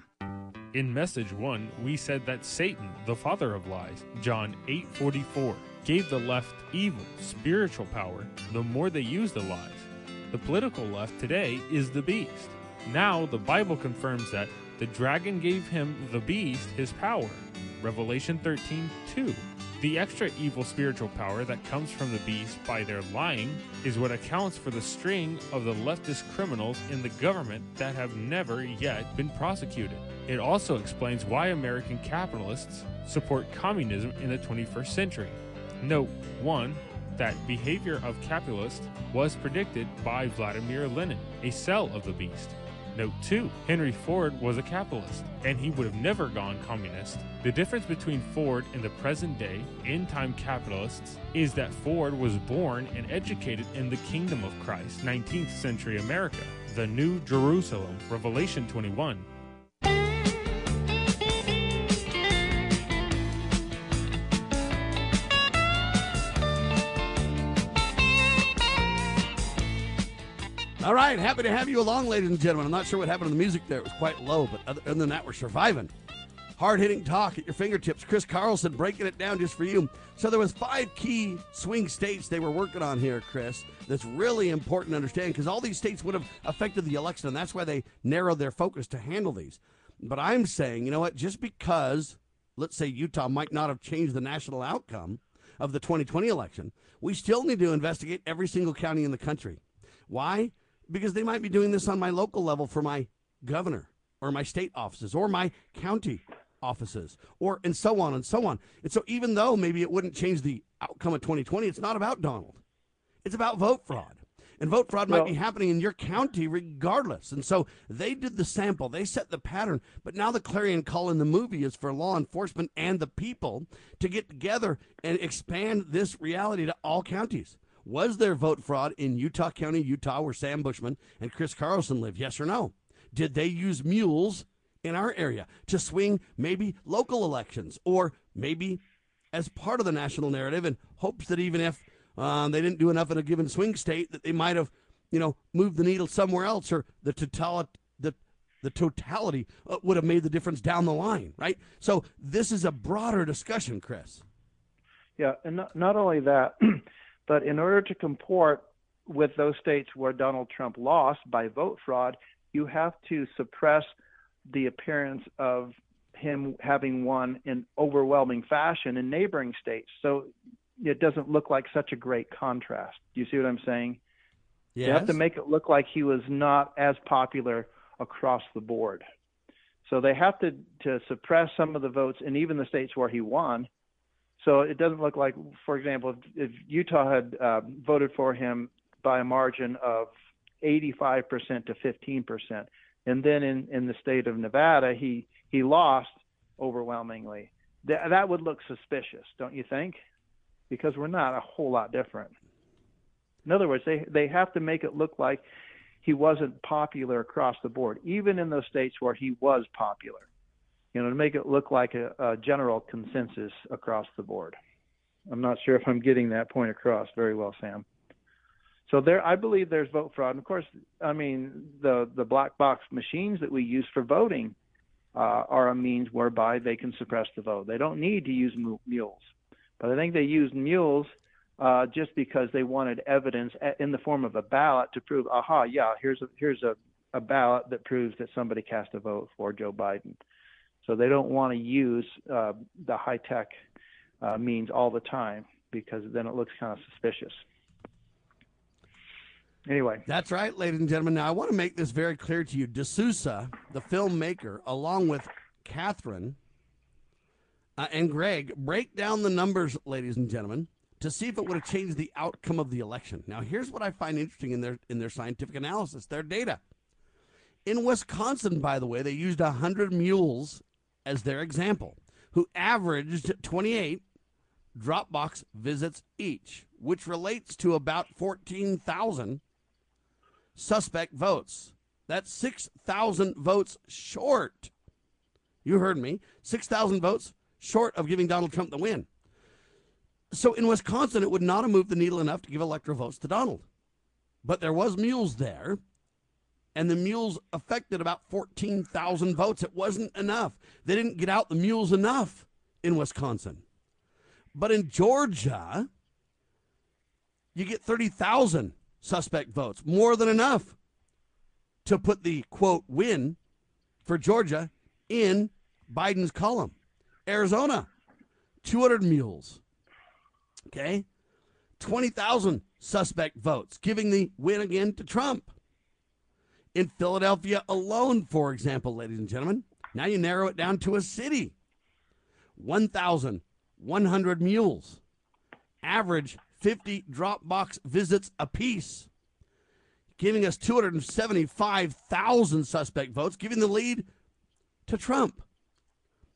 In message 1, we said that Satan, the father of lies, John 8:44, gave the left evil spiritual power the more they use the lies. The political left today is the beast. Now the Bible confirms that the dragon gave him the beast his power. Revelation 13:2. The extra evil spiritual power that comes from the beast by their lying is what accounts for the string of the leftist criminals in the government that have never yet been prosecuted. It also explains why American capitalists support communism in the 21st century. Note 1 that behavior of capitalists was predicted by Vladimir Lenin, a cell of the beast. Note 2. Henry Ford was a capitalist, and he would have never gone communist. The difference between Ford and the present day, end time capitalists is that Ford was born and educated in the kingdom of Christ, 19th century America, the New Jerusalem, Revelation 21. All right, happy to have you along, ladies and gentlemen. I'm not sure what happened to the music there; it was quite low, but other than that, we're surviving. Hard hitting talk at your fingertips. Chris Carlson breaking it down just for you. So there was five key swing states they were working on here, Chris. That's really important to understand because all these states would have affected the election, and that's why they narrowed their focus to handle these. But I'm saying, you know what? Just because, let's say Utah might not have changed the national outcome of the 2020 election, we still need to investigate every single county in the country. Why? Because they might be doing this on my local level for my governor or my state offices or my county offices or and so on and so on. And so even though maybe it wouldn't change the outcome of 2020, it's not about Donald. It's about vote fraud. And vote fraud Well- might be happening in your county regardless. And so they did the sample, they set the pattern. But now the clarion call in the movie is for law enforcement and the people to get together and expand this reality to all counties. Was there vote fraud in Utah County, Utah, where Sam Bushman and Chris Carlson live? Yes or no? Did they use mules in our area to swing maybe local elections or maybe as part of the national narrative in hopes that even if um, they didn't do enough in a given swing state, that they might have, you know, moved the needle somewhere else or the total the the totality uh, would have made the difference down the line, right? So this is a broader discussion, Chris. Yeah, and not, not only that, but in order to comport with those states where Donald Trump lost by vote fraud, you have to suppress the appearance of him having won in overwhelming fashion in neighboring states. So it doesn't look like such a great contrast. Do you see what I'm saying? You have to make it look like he was not as popular across the board. So they have to, to suppress some of the votes in even the states where he won. So it doesn't look like, for example, if, if Utah had uh, voted for him by a margin of 85% to 15%, and then in, in the state of Nevada, he, he lost overwhelmingly, Th- that would look suspicious, don't you think? Because we're not a whole lot different. In other words, they, they have to make it look like he wasn't popular across the board, even in those states where he was popular. You know, to make it look like a, a general consensus across the board. I'm not sure if I'm getting that point across very well, Sam. So there, I believe there's vote fraud. And of course, I mean the the black box machines that we use for voting uh, are a means whereby they can suppress the vote. They don't need to use mules, but I think they used mules uh, just because they wanted evidence in the form of a ballot to prove, aha, yeah, here's a here's a, a ballot that proves that somebody cast a vote for Joe Biden. So they don't want to use uh, the high tech uh, means all the time because then it looks kind of suspicious. Anyway, That's right, ladies and gentlemen. Now, I want to make this very clear to you. D'Souza, the filmmaker, along with Catherine uh, and Greg, break down the numbers, ladies and gentlemen, to see if it would have changed the outcome of the election. Now, here's what I find interesting in their in their scientific analysis, their data. In Wisconsin, by the way, they used 100 mules as their example, who averaged 28 Dropbox visits each, which relates to about 14,000 suspect votes. That's 6,000 votes short. You heard me. 6,000 votes short of giving Donald Trump the win. So in Wisconsin, it would not have moved the needle enough to give electoral votes to Donald. But there was mules there. And the mules affected about 14,000 votes. It wasn't enough. They didn't get out the mules enough in Wisconsin. But in Georgia, you get 30,000 suspect votes, more than enough to put the quote win for Georgia in Biden's column. Arizona, 200 mules. Okay. 20,000 suspect votes, giving the win again to Trump. In Philadelphia alone, for example, ladies and gentlemen, now you narrow it down to a city 1,100 mules. Average 50 Dropbox visits apiece, giving us 275,000 suspect votes, giving the lead to Trump.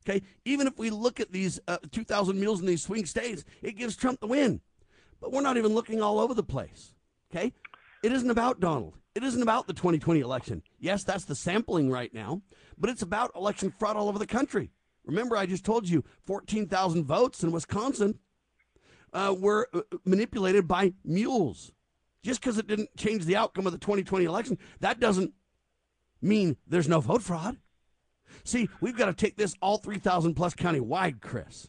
Okay, even if we look at these uh, 2,000 mules in these swing states, it gives Trump the win. But we're not even looking all over the place. Okay, it isn't about Donald. It isn't about the 2020 election. Yes, that's the sampling right now, but it's about election fraud all over the country. Remember, I just told you 14,000 votes in Wisconsin uh, were uh, manipulated by mules. Just because it didn't change the outcome of the 2020 election, that doesn't mean there's no vote fraud. See, we've got to take this all 3,000 plus county wide, Chris.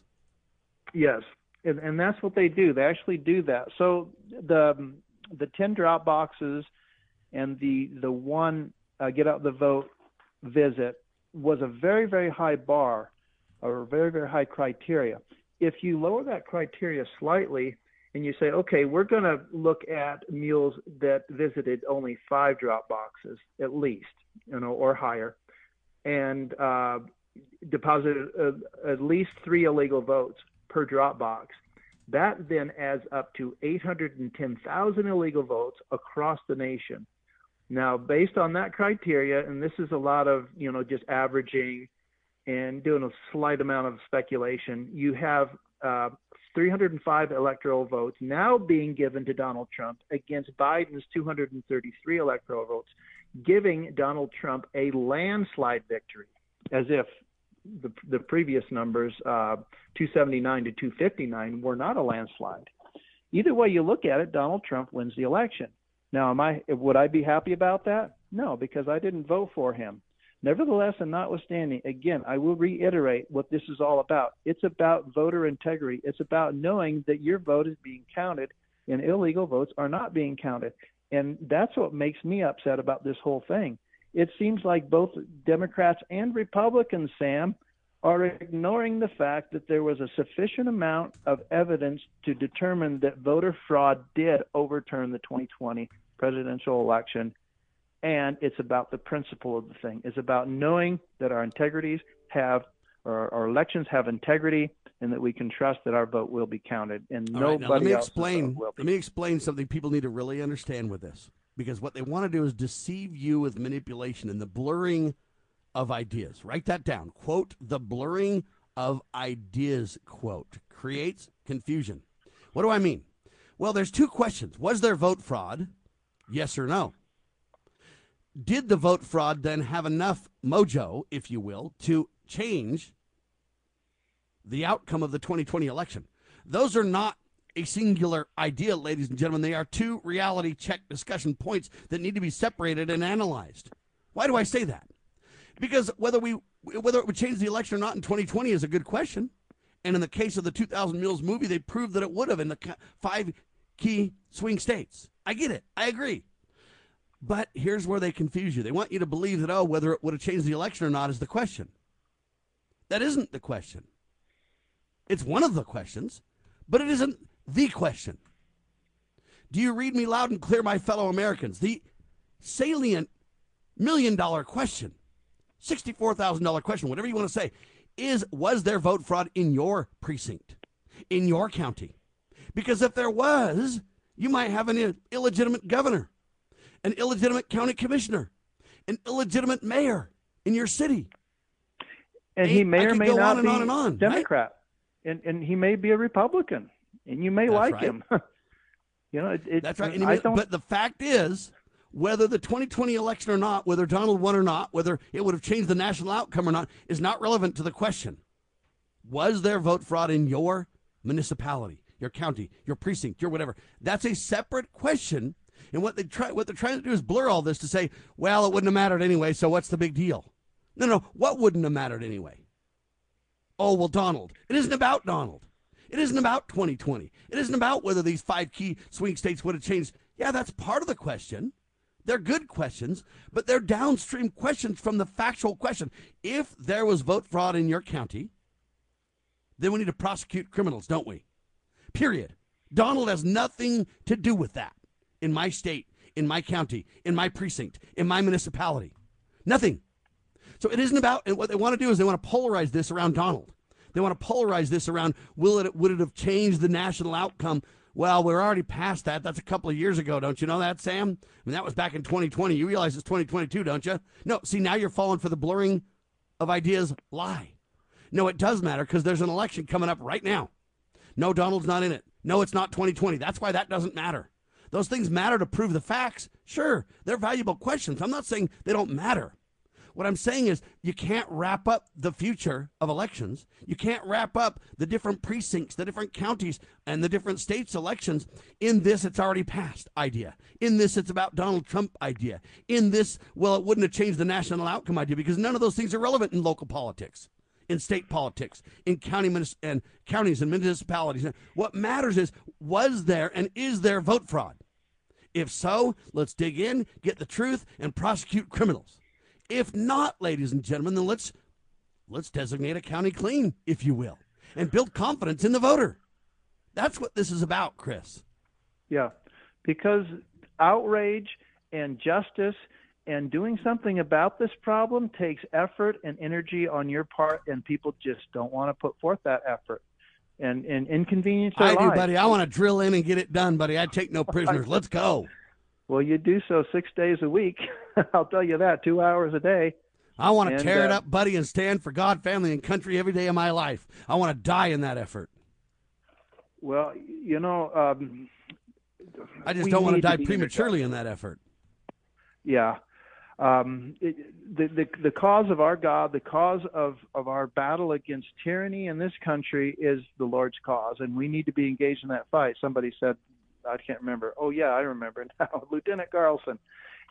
Yes, and, and that's what they do. They actually do that. So the the 10 drop boxes and the the one uh, get out the vote visit was a very very high bar or very very high criteria. If you lower that criteria slightly and you say, okay, we're going to look at mules that visited only five drop boxes at least, you know, or higher, and uh, deposited uh, at least three illegal votes per drop box. That then adds up to 810,000 illegal votes across the nation. Now, based on that criteria, and this is a lot of, you know, just averaging and doing a slight amount of speculation, you have uh, 305 electoral votes now being given to Donald Trump against Biden's 233 electoral votes, giving Donald Trump a landslide victory, as if the, the previous numbers, uh, 279 to 259, were not a landslide. Either way you look at it, Donald Trump wins the election. Now, am I would I be happy about that? No, because I didn't vote for him. Nevertheless, and notwithstanding, again, I will reiterate what this is all about. It's about voter integrity. It's about knowing that your vote is being counted and illegal votes are not being counted. And that's what makes me upset about this whole thing. It seems like both Democrats and Republicans, Sam, are ignoring the fact that there was a sufficient amount of evidence to determine that voter fraud did overturn the 2020 presidential election. And it's about the principle of the thing. It's about knowing that our integrities have, or our elections have integrity, and that we can trust that our vote will be counted. And All nobody right, now let me explain. Let me explain something people need to really understand with this, because what they want to do is deceive you with manipulation and the blurring of ideas. Write that down. Quote, the blurring of ideas, quote, creates confusion. What do I mean? Well, there's two questions. Was there vote fraud? Yes or no? Did the vote fraud then have enough mojo, if you will, to change the outcome of the 2020 election? Those are not a singular idea, ladies and gentlemen. They are two reality check discussion points that need to be separated and analyzed. Why do I say that? Because whether we whether it would change the election or not in 2020 is a good question. And in the case of the 2000 Mules movie, they proved that it would have in the five key swing states. I get it. I agree. But here's where they confuse you. They want you to believe that, oh, whether it would have changed the election or not is the question. That isn't the question. It's one of the questions, but it isn't the question. Do you read me loud and clear, my fellow Americans? The salient million dollar question, $64,000 question, whatever you want to say, is was there vote fraud in your precinct, in your county? Because if there was, you might have an illegitimate governor, an illegitimate county commissioner, an illegitimate mayor in your city. and he may or may not on be on and on, right? Democrat, and and he may be a Republican, and you may That's like right. him. you know, it, it, That's right. I you- don't. but the fact is, whether the 2020 election or not, whether Donald won or not, whether it would have changed the national outcome or not, is not relevant to the question. Was there vote fraud in your municipality, your county, your precinct, your whatever? That's a separate question And what they try, what they're trying to do is blur all this to say, well, it wouldn't have mattered anyway. So what's the big deal? No, no. What wouldn't have mattered anyway? Oh well, Donald. It isn't about Donald. It isn't about 2020. It isn't about whether these five key swing states would have changed. Yeah, that's part of the question. They're good questions, but they're downstream questions from the factual question. If there was vote fraud in your county, then we need to prosecute criminals, don't we? Period. Donald has nothing to do with that in my state, in my county, in my precinct, in my municipality. Nothing. So it isn't about, and what they want to do is they want to polarize this around Donald. They want to polarize this around will it would it have changed the national outcome? Well, we're already past that. That's a couple of years ago. Don't you know that, Sam? I mean, that was back in 2020. You realize it's 2022, don't you? No, see, now you're falling for the blurring of ideas lie. No, it does matter because there's an election coming up right now. No, Donald's not in it. No, it's not 2020. That's why that doesn't matter. Those things matter to prove the facts. Sure, they're valuable questions. I'm not saying they don't matter. What I'm saying is you can't wrap up the future of elections. You can't wrap up the different precincts, the different counties, and the different states' elections in this it's already passed idea. In this it's about Donald Trump idea. In this, well, it wouldn't have changed the national outcome idea because none of those things are relevant in local politics in state politics, in county and counties and municipalities. What matters is was there and is there vote fraud? If so, let's dig in, get the truth, and prosecute criminals. If not, ladies and gentlemen, then let's let's designate a county clean, if you will, and build confidence in the voter. That's what this is about, Chris. Yeah, because outrage and justice and doing something about this problem takes effort and energy on your part, and people just don't want to put forth that effort and, and inconvenience I lives. do, buddy. I want to drill in and get it done, buddy. I take no prisoners. Let's go. Well, you do so six days a week. I'll tell you that, two hours a day. I want to And, tear it uh, up, buddy, and stand for God, family, and country every day of my life. I want to die in that effort. Well, you know, um, I just don't want to die be prematurely in that effort. Yeah. Um, it, the, the the cause of our God, the cause of, of our battle against tyranny in this country is the Lord's cause, and we need to be engaged in that fight. Somebody said, I can't remember. Oh yeah, I remember now, Lieutenant Carlson.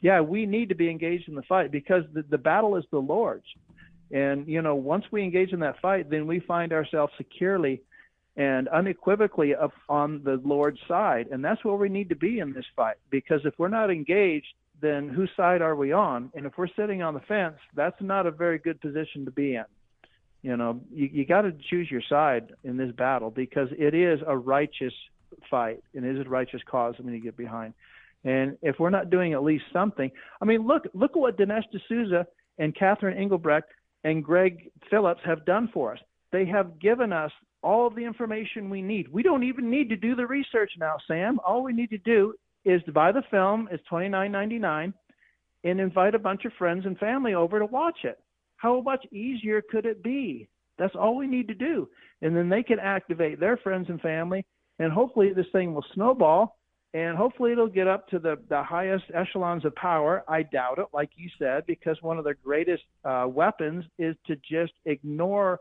Yeah, we need to be engaged in the fight because the, the battle is the Lord's, and you know once we engage in that fight, then we find ourselves securely and unequivocally up on the Lord's side, and that's where we need to be in this fight. Because if we're not engaged, then whose side are we on? And if we're sitting on the fence, that's not a very good position to be in. You know, you, you got to choose your side in this battle because it is a righteous fight and it is a righteous cause when you get behind. And if we're not doing at least something, I mean, look, look at what Dinesh D'Souza and Catherine Engelbrecht and Greg Phillips have done for us. They have given us all the information we need. We don't even need to do the research now, Sam. All we need to do is to buy the film. It's twenty nine ninety nine, and invite a bunch of friends and family over to watch it. How much easier could it be? That's all we need to do, and then they can activate their friends and family, and hopefully this thing will snowball. And hopefully it'll get up to the, the highest echelons of power. I doubt it, like you said, because one of the greatest uh, weapons is to just ignore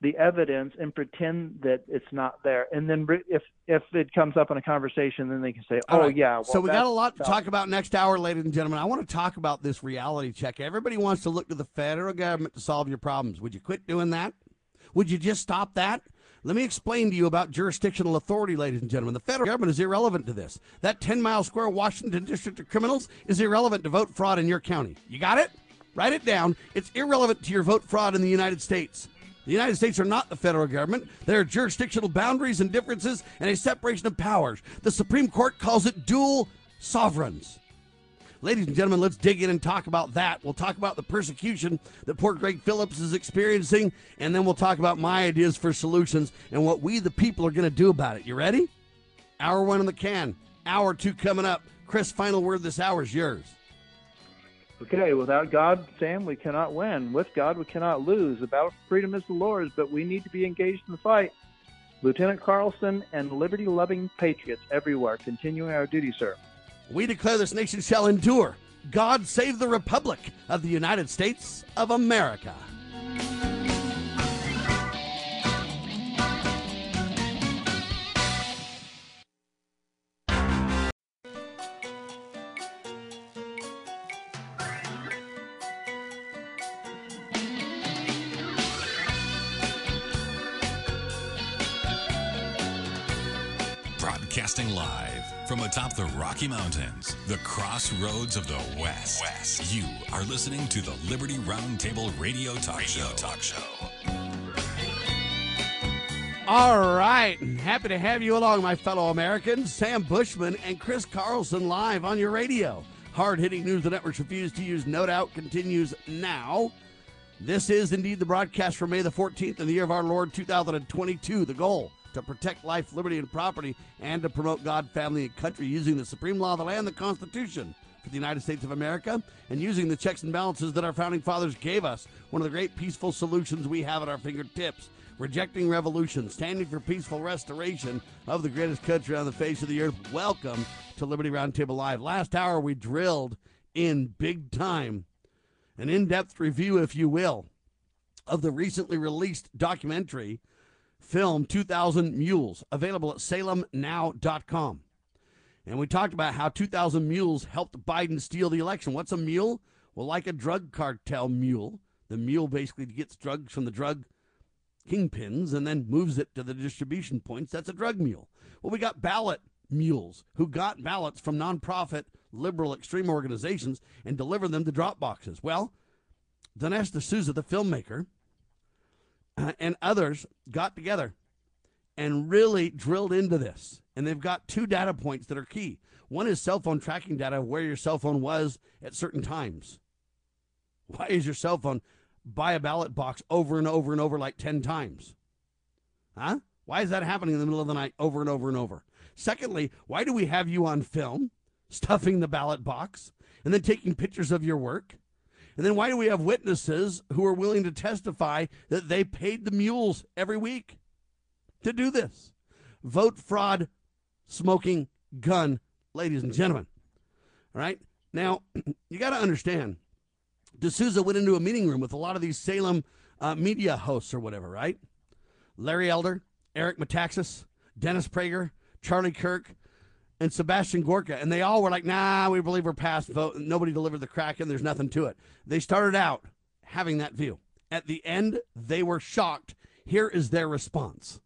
the evidence and pretend that it's not there. And then re- if if it comes up in a conversation, then they can say, "Oh right. yeah." Well, so we got a lot to talk about next hour, ladies and gentlemen. I want to talk about this reality check. Everybody wants to look to the federal government to solve your problems. Would you quit doing that? Would you just stop that? Let me explain to you about jurisdictional authority, ladies and gentlemen. The federal government is irrelevant to this. That 10 mile square Washington District of Criminals is irrelevant to vote fraud in your county. You got it? Write it down. It's irrelevant to your vote fraud in the United States. The United States are not the federal government. There are jurisdictional boundaries and differences and a separation of powers. The Supreme Court calls it dual sovereigns. Ladies and gentlemen, let's dig in and talk about that. We'll talk about the persecution that poor Greg Phillips is experiencing, and then we'll talk about my ideas for solutions and what we, the people, are going to do about it. You ready? Hour one in the can. Hour two coming up. Chris, final word this hour is yours. Okay, without God, Sam, we cannot win. With God, we cannot lose. For freedom is the Lord's, but we need to be engaged in the fight. Lieutenant Carlson and liberty loving patriots everywhere, continuing our duty, sir. We declare this nation shall endure. God save the Republic of the United States of America. Broadcasting live from atop the Rocky Mountains, the crossroads of the West. West. You are listening to the Liberty Roundtable Radio Talk radio Show. Talk Show. All right. Happy to have you along, my fellow Americans. Sam Bushman and Chris Carlson live on your radio. Hard hitting news the networks refuse to use, no doubt, continues now. This is indeed the broadcast for May the 14th in the year of our Lord 2022. The goal to protect life, liberty, and property, and to promote God, family, and country using the supreme law of the land, the Constitution for the United States of America, and using the checks and balances that our founding fathers gave us. One of the great peaceful solutions we have at our fingertips. Rejecting revolution, standing for peaceful restoration of the greatest country on the face of the earth. Welcome to Liberty Roundtable Live. Last hour, we drilled in big time, an in depth review, if you will, of the recently released documentary film 2000 Mules, available at salemnow.com. And we talked about how 2000 Mules helped Biden steal the election. What's a mule? Well, like a drug cartel mule. The mule basically gets drugs from the drug kingpins and then moves it to the distribution points. That's a drug mule. Well, we got ballot mules who got ballots from nonprofit liberal extreme organizations and delivered them to drop boxes. Well, Dinesh D'Souza, the filmmaker, Uh, and others got together and really drilled into this. And they've got two data points that are key. One is cell phone tracking data, where your cell phone was at certain times. Why is your cell phone by a ballot box over and over and over like 10 times? Huh? Why is that happening in the middle of the night over and over and over? Secondly, why do we have you on film stuffing the ballot box and then taking pictures of your work? And then why do we have witnesses who are willing to testify that they paid the mules every week to do this? Vote fraud, smoking gun, ladies and gentlemen. All right? Now, you got to understand, D'Souza went into a meeting room with a lot of these Salem uh, media hosts or whatever, right? Larry Elder, Eric Metaxas, Dennis Prager, Charlie Kirk, and Sebastian Gorka, and they all were like, "Nah, we believe we're past vote. Nobody delivered the crack, and There's nothing to it." They started out having that view. At the end, they were shocked. Here is their response.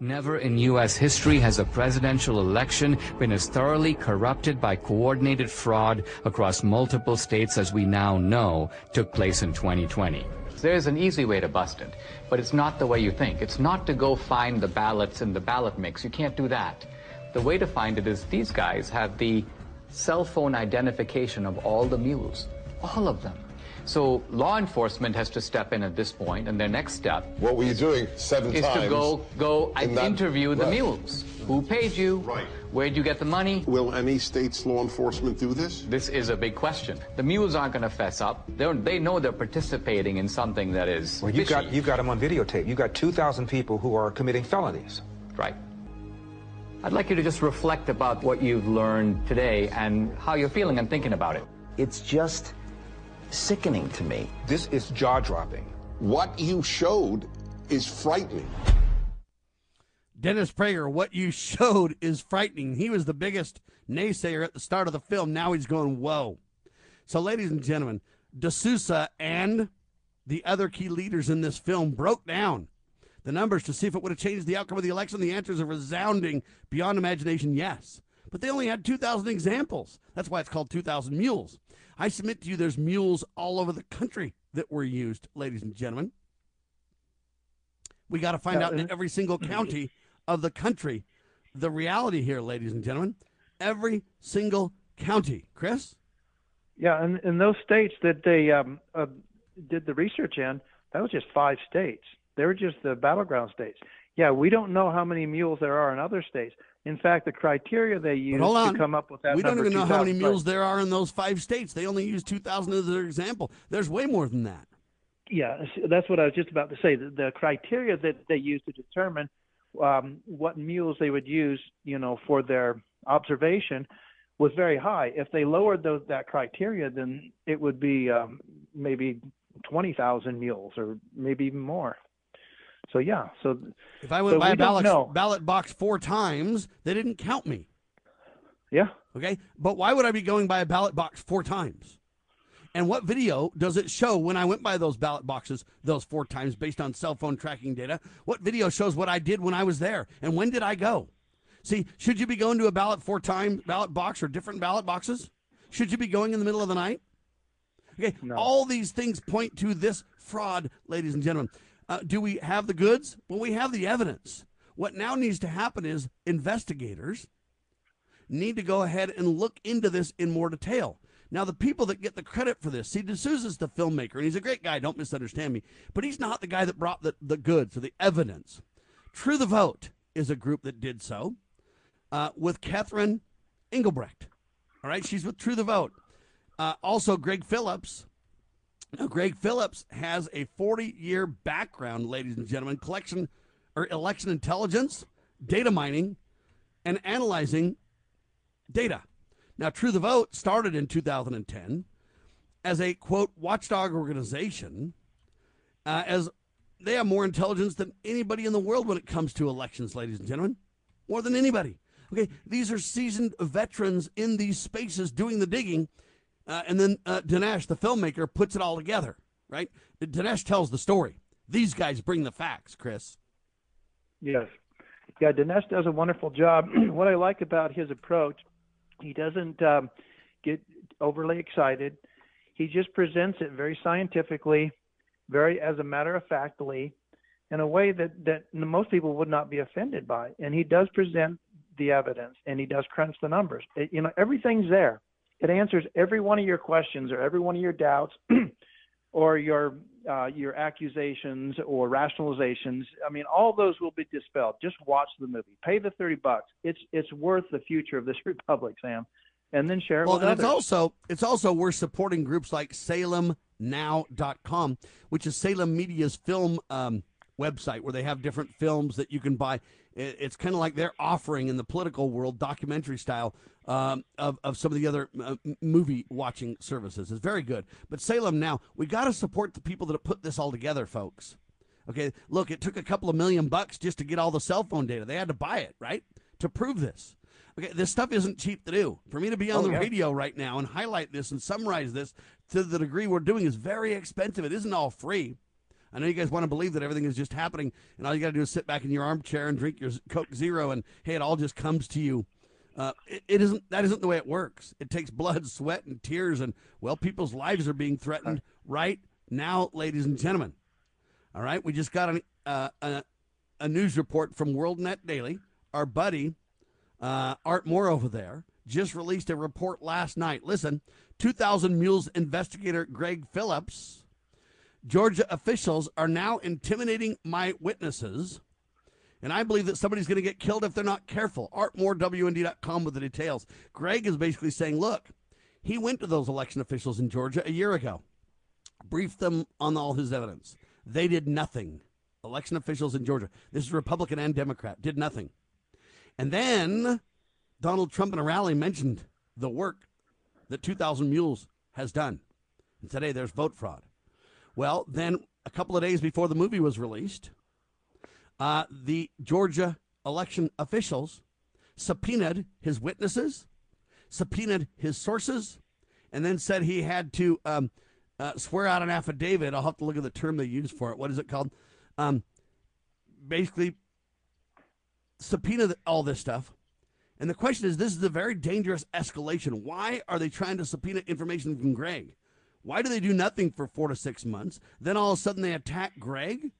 Never in U.S. history has a presidential election been as thoroughly corrupted by coordinated fraud across multiple states as we now know took place in 2020. There's an easy way to bust it, but it's not the way you think. It's not to go find the ballots in the ballot mix. You can't do that. The way to find it is these guys have the cell phone identification of all the mules, all of them. So law enforcement has to step in at this point, and their next step. What were you doing seven is times? to go go and that- interview the right. mules. Who paid you? Right. Where'd you get the money? Will any state's law enforcement do this? This is a big question. The mules aren't going to fess up. They're, they know they're participating in something that is. Well, you've got fishy. you've got them on videotape. You've got 2,000 people who are committing felonies. Right. I'd like you to just reflect about what you've learned today and how you're feeling and thinking about it. It's just sickening to me. This is jaw dropping. What you showed is frightening. Dennis Prager, what you showed is frightening. He was the biggest naysayer at the start of the film. Now he's going, whoa. So, ladies and gentlemen, D'Souza and the other key leaders in this film broke down the numbers to see if it would have changed the outcome of the election. The answers are resounding, beyond imagination, yes. But they only had 2,000 examples. That's why it's called 2,000 Mules. I submit to you there's mules all over the country that were used, ladies and gentlemen. We got to find out in every single county of the country the reality here, ladies and gentlemen. Every single county. Chris? Yeah, and in those states that they um, uh, did the research in, that was just five states. They were just the battleground states. Yeah, we don't know how many mules there are in other states. In fact, the criteria they used to come up with that we don't even know how many 2000 mules there are in those five states. They only use 2,000 as their example. There's way more than that. Yeah, that's what I was just about to say. The, the criteria that they used to determine um, what mules they would use, you know, for their observation was very high. If they lowered those that criteria, then it would be um, maybe twenty thousand mules or maybe even more. So yeah, so If I went by a ballot, ballot box four times, they didn't count me. Yeah. Okay. But why would I be going by a ballot box four times? And what video does it show when I went by those ballot boxes those four times based on cell phone tracking data? What video shows what I did when I was there? And when did I go? See, should you be going to a ballot four time ballot box or different ballot boxes? Should you be going in the middle of the night? Okay, No. all these things point to this fraud, ladies and gentlemen. Uh, do we have the goods? Well, we have the evidence. What now needs to happen is investigators need to go ahead and look into this in more detail. Now, the people that get the credit for this, see, D'Souza's the filmmaker, and he's a great guy, don't misunderstand me, but he's not the guy that brought the, the goods or the evidence. True the Vote is a group that did so uh, with Catherine Engelbrecht. All right, she's with True the Vote. Uh, also, Greg Phillips. Now, Greg Phillips has a 40 year background, ladies and gentlemen, collection or election intelligence, data mining, and analyzing data. Now, True the Vote started in 2010 as a quote watchdog organization, uh, as they have more intelligence than anybody in the world when it comes to elections, ladies and gentlemen, more than anybody. Okay, these are seasoned veterans in these spaces doing the digging, uh, and then uh, Dinesh, the filmmaker, puts it all together. Right? Dinesh tells the story. These guys bring the facts, Chris. Yes. Yeah, Dinesh does a wonderful job. what I like about his approach, he doesn't um, get overly excited. He just presents it very scientifically, very as a matter of factly, in a way that, that most people would not be offended by. And he does present the evidence and he does crunch the numbers. It, you know, everything's there. It answers every one of your questions or every one of your doubts or your uh, your accusations or rationalizations. I mean, all those will be dispelled. Just watch the movie. Pay the thirty bucks. It's it's worth the future of this republic, Sam. And then share it Well, with and others. it's also it's also we're supporting groups like SalemNow.com, which is Salem Media's film um, website where they have different films that you can buy. It's kind of like they're offering in the political world, documentary style, um, of, of some of the other uh, movie watching services. It's very good. But Salem Now, we got to support the people that have put this all together, folks. Okay, look, it took a couple of million bucks just to get all the cell phone data. They had to buy it, right, to prove this. Okay, this stuff isn't cheap to do. For me to be on Oh, the yeah. radio right now and highlight this and summarize this to the degree we're doing is very expensive. It isn't all free. I know you guys want to believe that everything is just happening and all you got to do is sit back in your armchair and drink your Coke Zero and hey, it all just comes to you. Uh, it, it isn't. That isn't the way it works. It takes blood, sweat, and tears, and well, people's lives are being threatened right now, ladies and gentlemen. All right, we just got an, uh, a, a news report from WorldNet Daily. Our buddy uh, Art Moore over there just released a report last night. Listen, 2,000 Mules investigator Greg Phillips. Georgia officials are now intimidating my witnesses, and I believe that somebody's going to get killed if they're not careful. ArtMooreWND.com with the details. Greg is basically saying, look, he went to those election officials in Georgia a year ago, briefed them on all his evidence. They did nothing. Election officials in Georgia, this is Republican and Democrat, did nothing. And then Donald Trump in a rally mentioned the work that 2,000 Mules has done. And today there's vote fraud. Well, then a couple of days before the movie was released, uh, the Georgia election officials subpoenaed his witnesses, subpoenaed his sources, and then said he had to um, uh, swear out an affidavit. I'll have to look at the term they use for it. What is it called? Um, basically, subpoena all this stuff. And the question is this is a very dangerous escalation. Why are they trying to subpoena information from Greg? Why do they do nothing for four to six months? Then all of a sudden they attack Greg?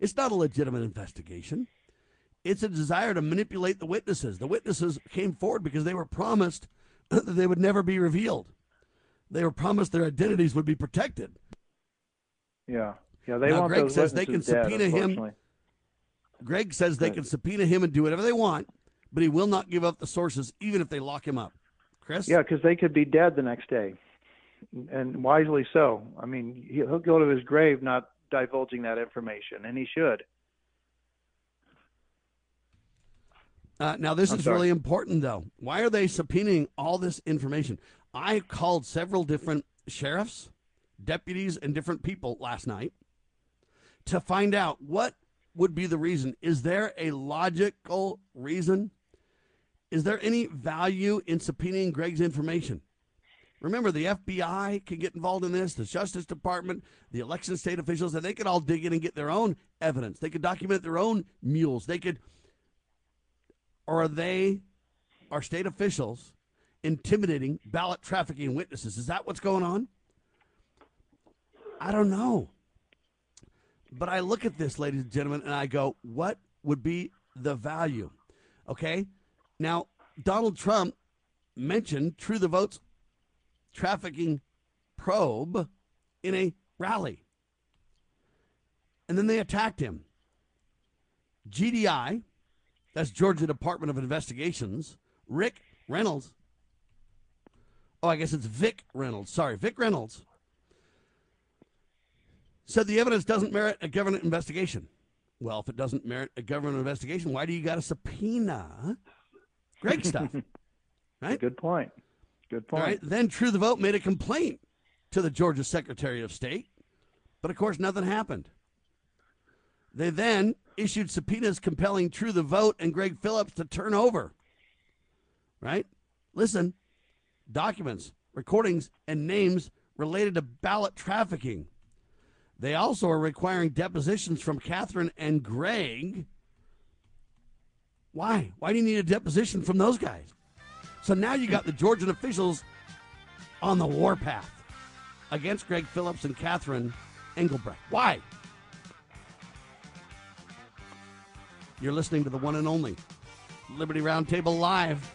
It's not a legitimate investigation. It's a desire to manipulate the witnesses. The witnesses came forward because they were promised that they would never be revealed. They were promised their identities would be protected. Yeah, yeah. They Now, want Greg those says they can dead, subpoena him. Greg says they can subpoena him and do whatever they want, but he will not give up the sources even if they lock him up. Chris? Yeah, because they could be dead the next day, and wisely so. I mean, he'll go to his grave not divulging that information, and he should. Uh, now, this I'm is sorry. really important, though. Why are they subpoenaing all this information? I called several different sheriffs, deputies, and different people last night to find out what would be the reason. Is there a logical reason? Is there any value in subpoenaing Greg's information? Remember, the FBI can get involved in this, the Justice Department, the election state officials, and they could all dig in and get their own evidence. They could document their own mules. They could or are they, are state officials, intimidating ballot trafficking witnesses? Is that what's going on? I don't know. But I look at this, ladies and gentlemen, and I go, what would be the value? Okay. Now, Donald Trump mentioned True the Vote's trafficking probe in a rally. And then they attacked him. GDI, that's Georgia Department of Investigations, Rick Reynolds. Oh, I guess it's Vic Reynolds. Sorry, Vic Reynolds said the evidence doesn't merit a government investigation. Well, if it doesn't merit a government investigation, why do you got a subpoena Greg stuff? right? Good point. Good point. Right? Then True the Vote made a complaint to the Georgia Secretary of State, but of course nothing happened. They then issued subpoenas compelling True the Vote and Greg Phillips to turn over. Right? Listen, documents, recordings, and names related to ballot trafficking. They also are requiring depositions from Catherine and Greg. Why? Why do you need a deposition from those guys? So now you got the Georgian officials on the warpath against Greg Phillips and Catherine Engelbrecht. Why? You're listening to the one and only Liberty Roundtable Live.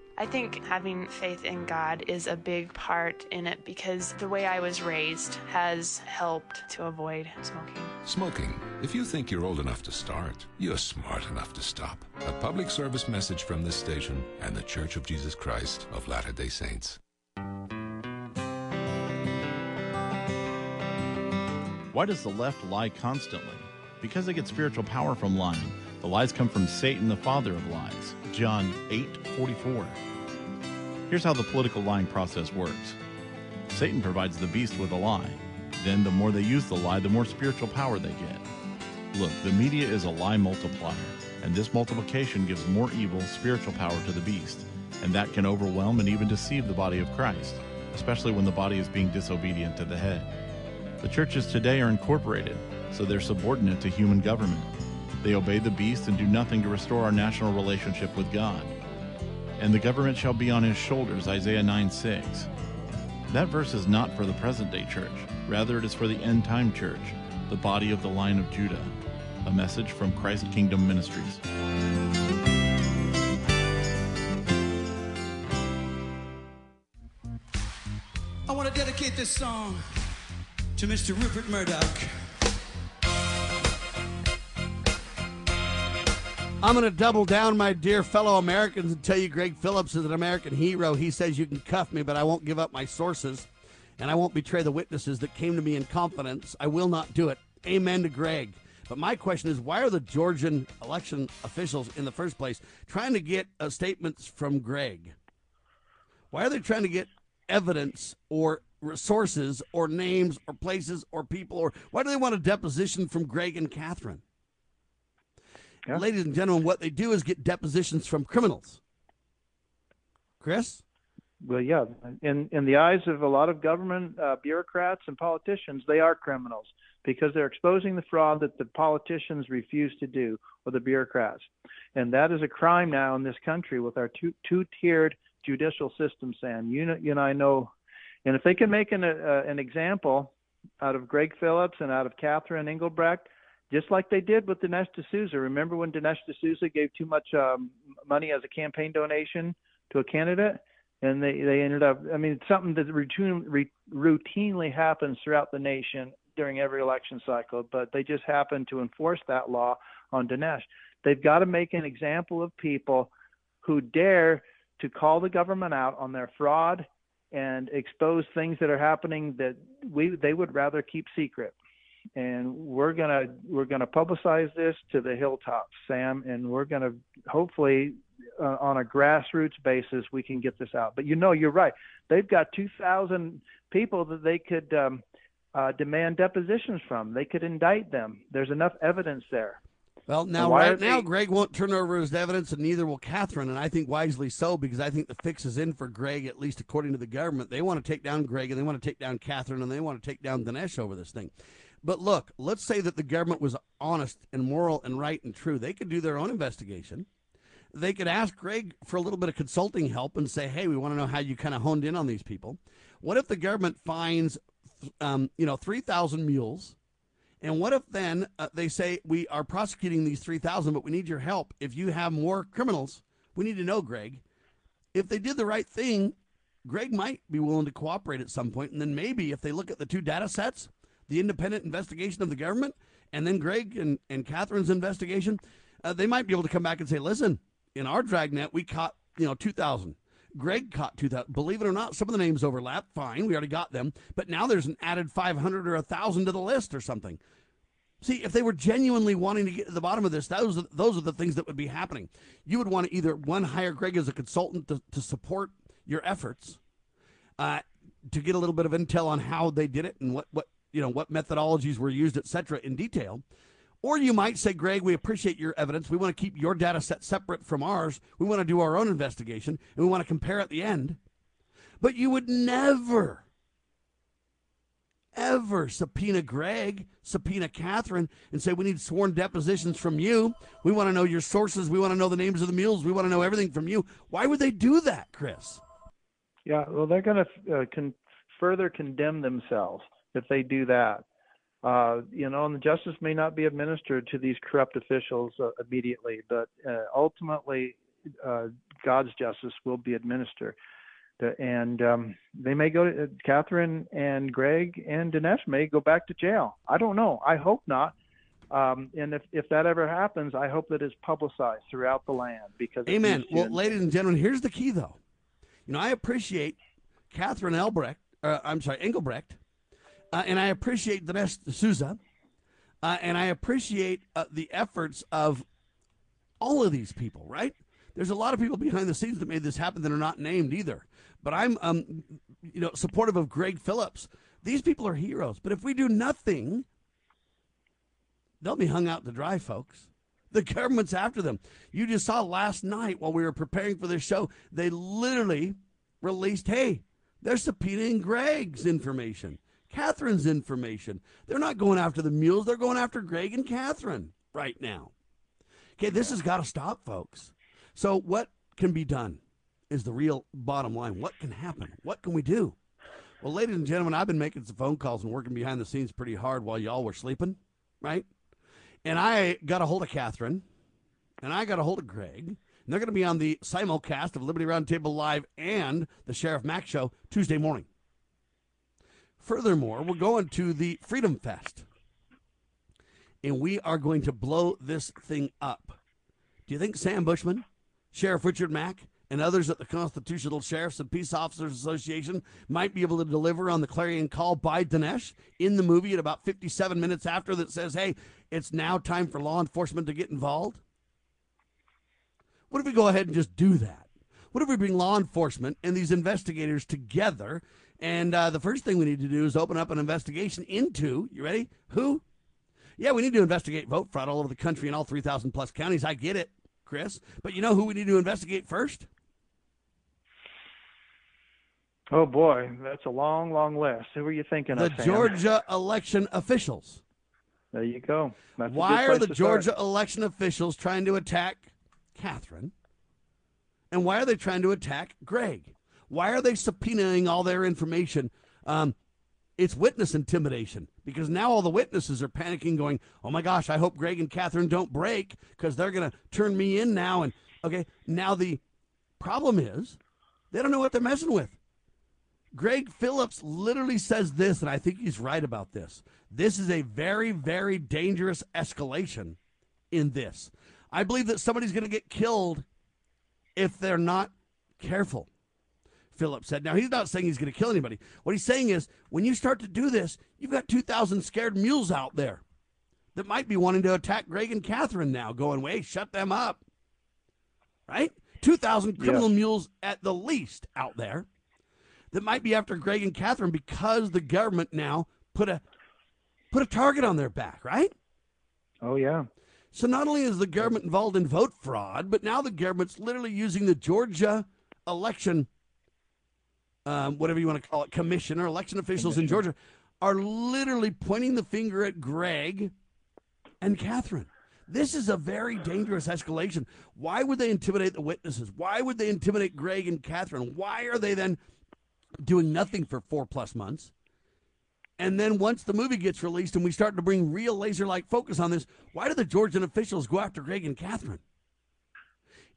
I think having faith in God is a big part in it because the way I was raised has helped to avoid smoking. Smoking. If you think you're old enough to start, you're smart enough to stop. A public service message from this station and the Church of Jesus Christ of Latter day Saints. Why does the left lie constantly? Because they get spiritual power from lying. The lies come from Satan, the father of lies. John 8 44. Here's how the political lying process works Satan provides the beast with a lie. Then, the more they use the lie, the more spiritual power they get. Look, the media is a lie multiplier, and this multiplication gives more evil spiritual power to the beast, and that can overwhelm and even deceive the body of Christ, especially when the body is being disobedient to the head. The churches today are incorporated, so they're subordinate to human government. They obey the beast and do nothing to restore our national relationship with God. And the government shall be on his shoulders, Isaiah 9 6. That verse is not for the present day church, rather, it is for the end time church, the body of the line of Judah. A message from Christ Kingdom Ministries. I want to dedicate this song to Mr. Rupert Murdoch. I'm going to double down, my dear fellow Americans, and tell you Greg Phillips is an American hero. He says you can cuff me, but I won't give up my sources, and I won't betray the witnesses that came to me in confidence. I will not do it. Amen to Greg. But my question is, why are the Georgian election officials in the first place trying to get uh, statements from Greg? Why are they trying to get evidence or sources or names or places or people or why do they want a deposition from Greg and Catherine? Yeah. Ladies and gentlemen, what they do is get depositions from criminals. Chris? Well, yeah. In in the eyes of a lot of government uh, bureaucrats and politicians, they are criminals because they're exposing the fraud that the politicians refuse to do or the bureaucrats, and that is a crime now in this country with our two two tiered judicial system. Sam, you know, you and I know, and if they can make an uh, an example out of Greg Phillips and out of Catherine Engelbrecht, just like they did with Dinesh D'Souza. Remember when Dinesh D'Souza gave too much um, money as a campaign donation to a candidate? and they they ended up. I mean, it's something that routine, re, routinely happens throughout the nation during every election cycle, but they just happened to enforce that law on Dinesh. They've got to make an example of people who dare to call the government out on their fraud and expose things that are happening that we they would rather keep secret and we're gonna we're gonna publicize this to the hilltops, Sam, and we're gonna hopefully uh, on a grassroots basis we can get this out. But you know, you're right. They've got 2,000 people that they could um, uh, demand depositions from. They could indict them. There's enough evidence there. Well, now right now, they... Greg won't turn over his evidence, and neither will Catherine, and I think wisely so because I think the fix is in for Greg, at least according to the government. They want to take down Greg, and they want to take down Catherine, and they want to take down Dinesh over this thing. But look, let's say that the government was honest and moral and right and true. They could do their own investigation. They could ask Greg for a little bit of consulting help and say, "Hey, we want to know how you kind of honed in on these people." What if the government finds, um, you know, three thousand mules? And what if then uh, they say we are prosecuting these 3,000, but we need your help? If you have more criminals, we need to know, Greg. If they did the right thing, Greg might be willing to cooperate at some point. And then maybe if they look at the two data sets, the independent investigation of the government, and then Greg and, and Catherine's investigation, uh, they might be able to come back and say, listen, in our dragnet, we caught, you know, 2,000. Greg caught 2,000. Believe it or not, some of the names overlap. Fine, we already got them. But now there's an added 500 or 1,000 to the list or something. See, if they were genuinely wanting to get to the bottom of this, those are, those are the things that would be happening. You would want to either, one, hire Greg as a consultant to, to support your efforts, uh, to get a little bit of intel on how they did it and what, what you know, what methodologies were used, et cetera, in detail. Or you might say, Greg, we appreciate your evidence. We want to keep your data set separate from ours. We want to do our own investigation and we want to compare at the end. But you would never, ever subpoena Greg, subpoena Catherine, and say, we need sworn depositions from you. We want to know your sources. We want to know the names of the mules. We want to know everything from you. Why would they do that, Chris? Yeah, well, they're going to uh, con- further condemn themselves if they do that. Uh, you know, and the justice may not be administered to these corrupt officials uh, immediately, but uh, ultimately, uh, God's justice will be administered. And um, they may go to uh, Catherine and Greg and Dinesh may go back to jail. I don't know. I hope not. Um, and if, if that ever happens, I hope that it's publicized throughout the land because. Amen. Well, ladies and gentlemen, here's the key, though. You know, I appreciate Catherine Elbrecht. Uh, I'm sorry, Engelbrecht uh, and I appreciate Dinesh D'Souza, uh, and I appreciate uh, the efforts of all of these people. Right? There's a lot of people behind the scenes that made this happen that are not named either. But I'm, um, you know, supportive of Greg Phillips. These people are heroes. But if we do nothing, they'll be hung out to dry, folks. The government's after them. You just saw last night while we were preparing for this show, they literally released, hey, they're subpoenaing Greg's information. Catherine's information. They're not going after the mules, they're going after Greg and Catherine right now. Okay, this has got to stop, folks. So, what can be done is the real bottom line. What can happen? What can we do? Well, ladies and gentlemen, I've been making some phone calls and working behind the scenes pretty hard while y'all were sleeping, right? And I got a hold of Catherine, and I got a hold of Greg, and they're going to be on the simulcast of Liberty Roundtable Live and the Sheriff Mack Show Tuesday morning. Furthermore, we're going to the Freedom Fest. And we are going to blow this thing up. Do you think Sam Bushman, Sheriff Richard Mack, and others at the Constitutional Sheriffs and Peace Officers Association might be able to deliver on the clarion call by Dinesh in the movie at about 57 minutes after that says, hey, it's now time for law enforcement to get involved? What if we go ahead and just do that? What if we bring law enforcement and these investigators together and uh, the first thing we need to do is open up an investigation into, you ready? Who? Yeah, we need to investigate vote fraud all over the country in all 3,000 plus counties. I get it, Chris. But you know who we need to investigate first? Oh, boy. That's a long, long list. Who are you thinking the of? The Georgia election officials. There you go. That's Why are the Georgia start. election officials trying to attack Catherine? And why are they trying to attack Greg? Why are they subpoenaing all their information? Um, it's witness intimidation because now all the witnesses are panicking, going, "Oh my gosh, I hope Greg and Catherine don't break because they're going to turn me in now." And okay, now the problem is They don't know what they're messing with. Greg Phillips literally says this, and I think he's right about this. This is a very, very dangerous escalation in this. I believe that somebody's going to get killed if they're not careful. Phillips said. Now, he's not saying he's going to kill anybody. What he's saying is when you start to do this, you've got 2,000 scared mules out there that might be wanting to attack Greg and Catherine now, going, wait, shut them up. Right? 2,000 criminal Yeah. mules at the least out there that might be after Greg and Catherine because the government now put a put a target on their back, right? Oh yeah. So not only is the government involved in vote fraud, but now the government's literally using the Georgia election, um, whatever you want to call it, commission or election officials in Georgia, are literally pointing the finger at Greg and Catherine. This is a very dangerous escalation. Why would they intimidate the witnesses? Why would they intimidate Greg and Catherine? Why are they then doing nothing for four plus months? And then once the movie gets released and we start to bring real laser like focus on this, why do the Georgian officials go after Greg and Catherine?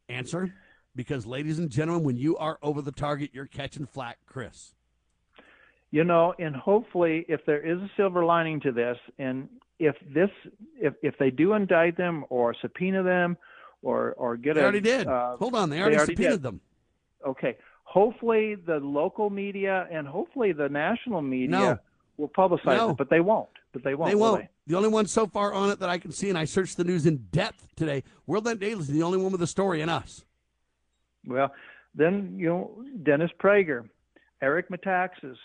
Answer because, ladies and gentlemen, when you are over the target, you're catching flack, Chris. You know, and hopefully, if there is a silver lining to this, and if this, if if they do indict them or subpoena them, or or get They a, already did. uh, Hold on, they already, subpoenaed did. them. Okay. Hopefully, the local media and hopefully the national media No. will publicize No. it, but they won't. But they won't. They will won't. The only one so far on it that I can see, and I searched the news in depth today. World Net Daily is the only one with a story in us. Well, then you know Dennis Prager, Eric Metaxas,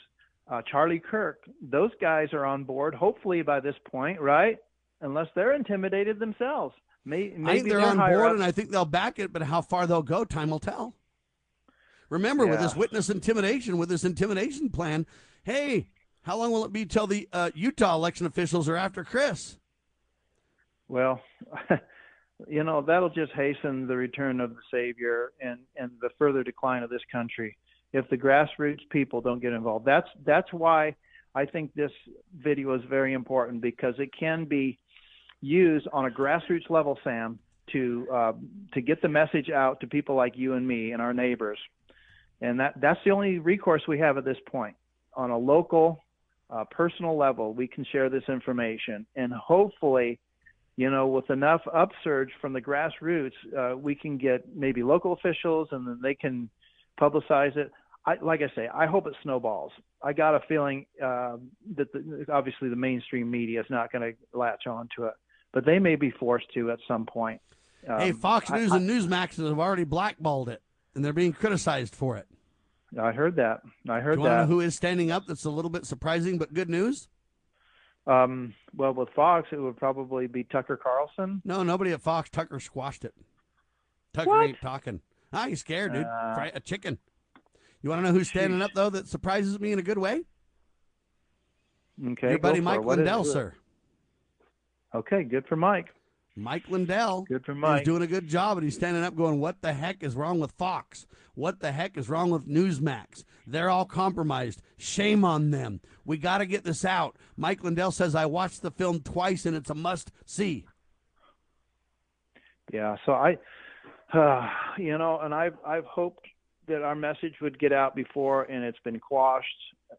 uh, Charlie Kirk. Those guys are on board. Hopefully by this point, right? Unless they're intimidated themselves. May, maybe I think they're on board, ups- and I think they'll back it. But how far they'll go, time will tell. Remember, with this witness intimidation, with this intimidation plan, hey, how long will it be till the uh, Utah election officials are after Chris? Well, you know that'll just hasten the return of the savior and and the further decline of this country if the grassroots people don't get involved. That's that's why I think this video is very important because it can be used on a grassroots level, Sam, to uh, to get the message out to people like you and me and our neighbors. And that that's the only recourse we have at this point. On a local, uh, personal level, we can share this information, and hopefully, you know, with enough upsurge from the grassroots, uh, we can get maybe local officials, and then they can publicize it. I, like I say, I hope it snowballs. I got a feeling uh, that the, obviously the mainstream media is not going to latch on to it, but they may be forced to at some point. hey, Um, Fox News I- and Newsmax have already blackballed it, and they're being criticized for it. I heard that. I heard Do you to know who is standing up? That's a little bit surprising, but good news. Um, well, with Fox, it would probably be Tucker Carlson. No, nobody at Fox. Tucker squashed it. Tucker What? ain't talking. Ah, you scared, dude. Uh, Fry a chicken. You want to know who's standing up though? That surprises me in a good way. Okay, Your buddy Mike. Lindell, sir. Okay, good for Mike. Mike Lindell. Good for He's doing a good job, and he's standing up, going, "What the heck is wrong with Fox? What the heck is wrong with Newsmax? They're all compromised. Shame on them. We got to get this out." Mike Lindell says, "I watched the film twice, and it's a must see." Yeah, so I, uh, you know, and I've I've hoped that our message would get out before, and it's been quashed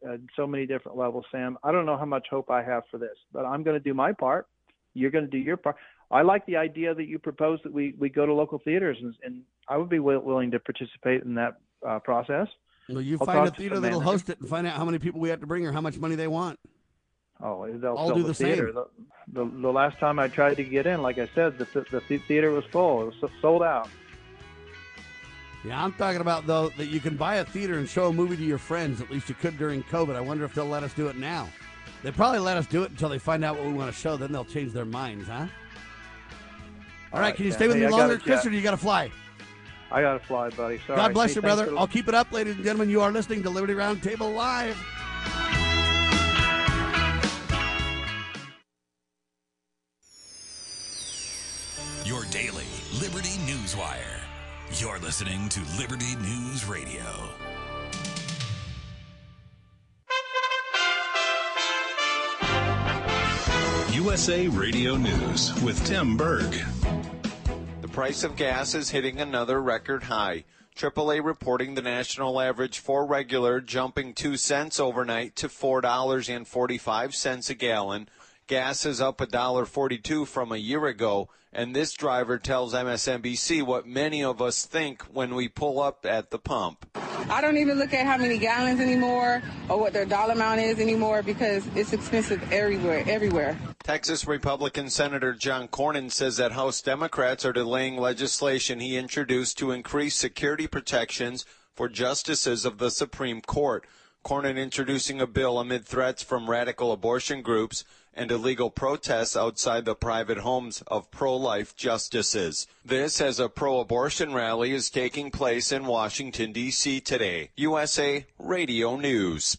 at so many different levels. Sam, I don't know how much hope I have for this, but I'm going to do my part. You're going to do your part. I like the idea that you proposed that we we go to local theaters, and, and I would be wi- willing to participate in that uh, process. Well, you I'll find a theater that'll host it and find out how many people we have to bring or how much money they want. Oh, they'll I'll do the, the same. theater. The, the, the last time I tried to get in, like I said, the, the, the theater was full. It was sold out. Yeah, I'm talking about though that you can buy a theater and show a movie to your friends. At least you could during COVID. I wonder if they'll let us do it now. They probably let us do it until they find out what we want to show. Then they'll change their minds, huh? All right, right, can you stay with Hey, me longer, Chris, or do you got to fly? I got to fly, buddy. Sorry. God bless Hey, you, brother. for- I'll keep it up, ladies and gentlemen. You are listening to Liberty Roundtable Live. Your daily Liberty News Wire. You're listening to Liberty News Radio. USA Radio News with Tim Berg. The price of gas is hitting another record high. AAA reporting the national average for regular jumping 2 cents overnight to $4.45 a gallon. Gas is up $1.42 from a year ago, and this driver tells MSNBC what many of us think when we pull up at the pump. I don't even look at how many gallons anymore or what their dollar amount is anymore because it's expensive everywhere, everywhere. Texas Republican Senator John Cornyn says that House Democrats are delaying legislation he introduced to increase security protections for justices of the Supreme Court. Cornyn introducing a bill amid threats from radical abortion groups and illegal protests outside the private homes of pro-life justices. This as a pro-abortion rally is taking place in Washington, D.C. today. USA Radio News.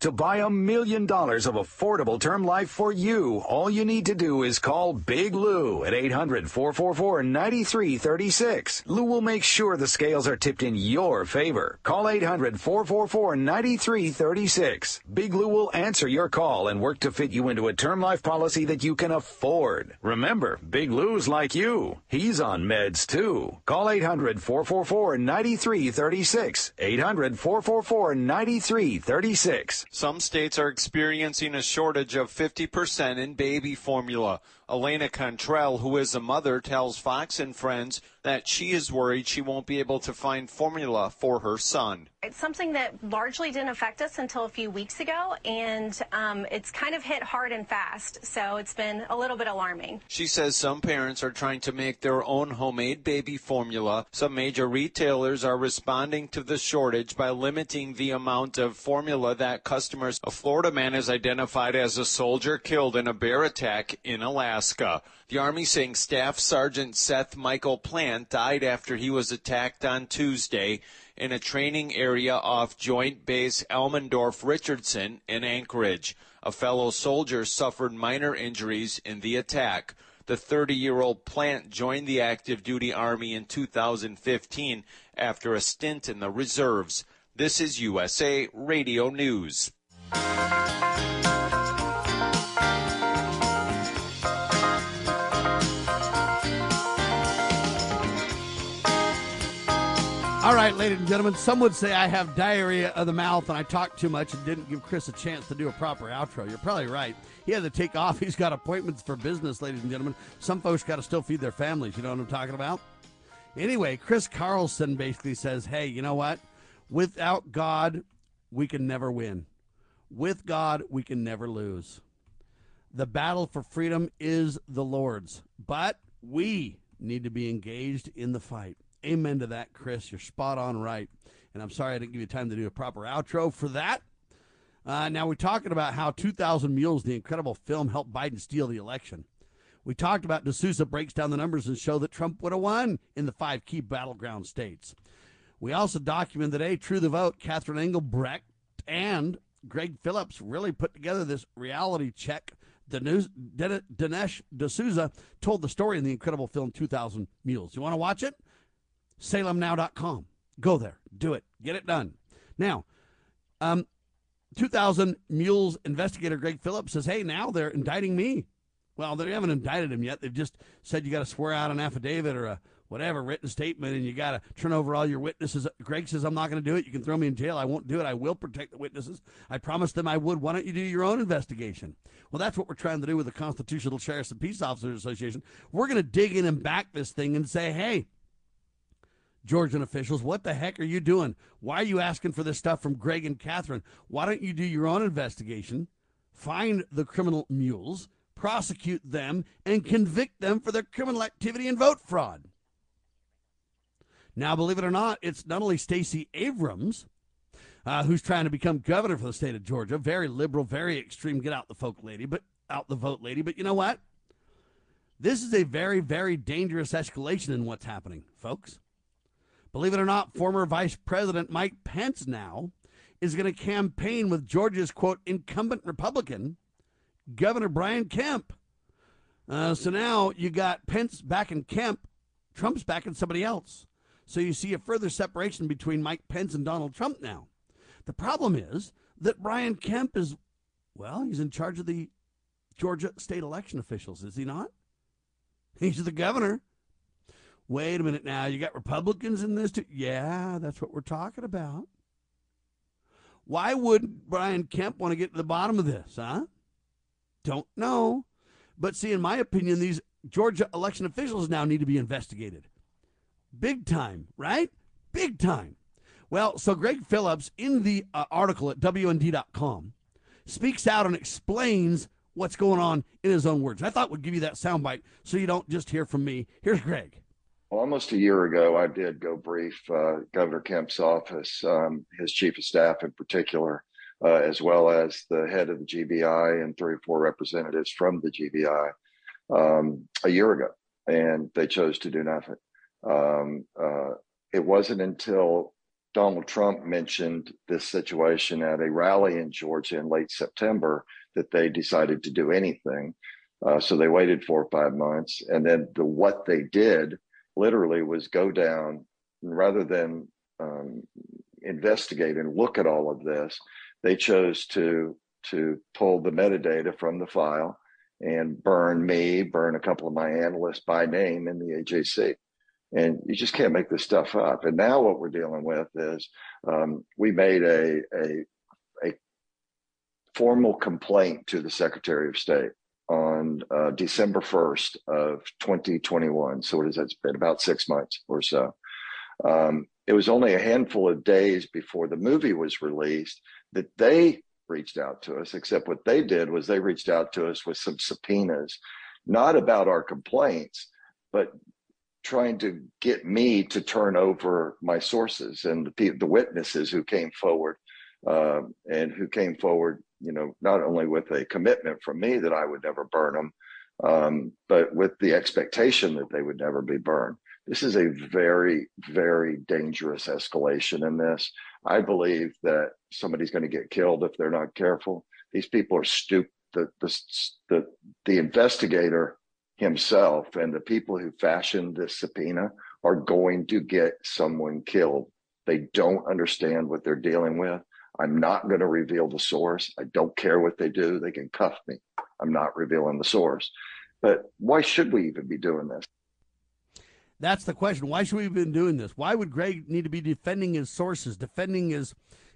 To buy a million dollars of affordable term life for you, all you need to do is call Big Lou at 800 444 9336. Lou will make sure the scales are tipped in your favor. Call 800 444 9336. Big Lou will answer your call and work to fit you into a term life policy that you can afford. Remember, Big Lou's like you. He's on meds too. Call 800 444 9336. 800 444 9336. Some states are experiencing a shortage of 50% in baby formula. Elena Cantrell, who is a mother, tells Fox and Friends that she is worried she won't be able to find formula for her son. It's something that largely didn't affect us until a few weeks ago, and um, it's kind of hit hard and fast, so it's been a little bit alarming. She says some parents are trying to make their own homemade baby formula. Some major retailers are responding to the shortage by limiting the amount of formula that customers. A Florida man is identified as a soldier killed in a bear attack in Alaska. Alaska. The Army saying Staff Sergeant Seth Michael Plant died after he was attacked on Tuesday in a training area off Joint Base Elmendorf Richardson in Anchorage. A fellow soldier suffered minor injuries in the attack. The 30 year old Plant joined the active duty Army in 2015 after a stint in the reserves. This is USA Radio News. All right, ladies and gentlemen, some would say I have diarrhea of the mouth and I talk too much and didn't give Chris a chance to do a proper outro. You're probably right. He had to take off. He's got appointments for business, ladies and gentlemen. Some folks got to still feed their families. You know what I'm talking about? Anyway, Chris Carlson basically says, hey, you know what? Without God, we can never win. With God, we can never lose. The battle for freedom is the Lord's, but we need to be engaged in the fight. Amen to that, Chris. You're spot on right. And I'm sorry I didn't give you time to do a proper outro for that. Uh, now, we're talking about how 2,000 Mules, the incredible film, helped Biden steal the election. We talked about D'Souza breaks down the numbers and show that Trump would have won in the five key battleground states. We also document that, A, True the Vote, Catherine Engelbrecht, and Greg Phillips really put together this reality check. Dinesh D'Souza told the story in the incredible film 2,000 Mules. You want to watch it? salemnow.com. Go there, do it, get it done. Now, um, 2000 Mules investigator Greg Phillips says, hey, now they're indicting me. Well, they haven't indicted him yet. They've just said you got to swear out an affidavit or a whatever written statement and you got to turn over all your witnesses. Greg says, I'm not going to do it. You can throw me in jail. I won't do it. I will protect the witnesses. I promised them I would. Why don't you do your own investigation? Well, that's what we're trying to do with the Constitutional Sheriffs and Peace Officers Association. We're going to dig in and back this thing and say, hey, Georgian officials, what the heck are you doing? Why are you asking for this stuff from Greg and Catherine? Why don't you do your own investigation, find the criminal mules, prosecute them, and convict them for their criminal activity and vote fraud? Now, believe it or not, it's not only Stacey Abrams uh, who's trying to become governor for the state of Georgia, very liberal, very extreme, get out the folk lady, but out the vote lady. But you know what? This is a very, very dangerous escalation in what's happening, folks Believe it or not, former Vice President Mike Pence now is going to campaign with Georgia's quote incumbent Republican, Governor Brian Kemp. Uh, so now you got Pence backing Kemp, Trump's backing somebody else. So you see a further separation between Mike Pence and Donald Trump now. The problem is that Brian Kemp is, well, he's in charge of the Georgia state election officials, is he not? He's the governor. Wait a minute now. You got Republicans in this too? Yeah, that's what we're talking about. Why would Brian Kemp want to get to the bottom of this, huh? Don't know. But see, in my opinion, these Georgia election officials now need to be investigated. Big time, right? Big time. Well, so Greg Phillips in the uh, article at WND.com speaks out and explains what's going on in his own words. I thought would give you that soundbite so you don't just hear from me. Here's Greg. Almost a year ago, I did go brief uh, Governor Kemp's office, um, his chief of staff in particular, uh, as well as the head of the GBI and three or four representatives from the GBI um, a year ago, and they chose to do nothing. Um, uh, it wasn't until Donald Trump mentioned this situation at a rally in Georgia in late September that they decided to do anything. Uh, so they waited four or five months, and then the what they did literally was go down rather than um, investigate and look at all of this. They chose to to pull the metadata from the file and burn me, burn a couple of my analysts by name in the AJC. And you just can't make this stuff up. And now what we're dealing with is um, we made a, a a formal complaint to the Secretary of State on uh, December 1st of 2021. So what? It's been about six months or so. Um, it was only a handful of days before the movie was released that they reached out to us, except what they did was they reached out to us with some subpoenas, not about our complaints, but trying to get me to turn over my sources and the, the witnesses who came forward uh, and who came forward, you know, not only with a commitment from me that I would never burn them, um, but with the expectation that they would never be burned. This is a very, very dangerous escalation in this. I believe that somebody's going to get killed if they're not careful. These people are stupid. The, the, the, the investigator himself and the people who fashioned this subpoena are going to get someone killed. They don't understand what they're dealing with. I'm not going to reveal the source. I don't care what they do. They can cuff me. I'm not revealing the source. But why should we even be doing this? That's the question. Why should we been doing this? Why would Greg need to be defending his sources, defending his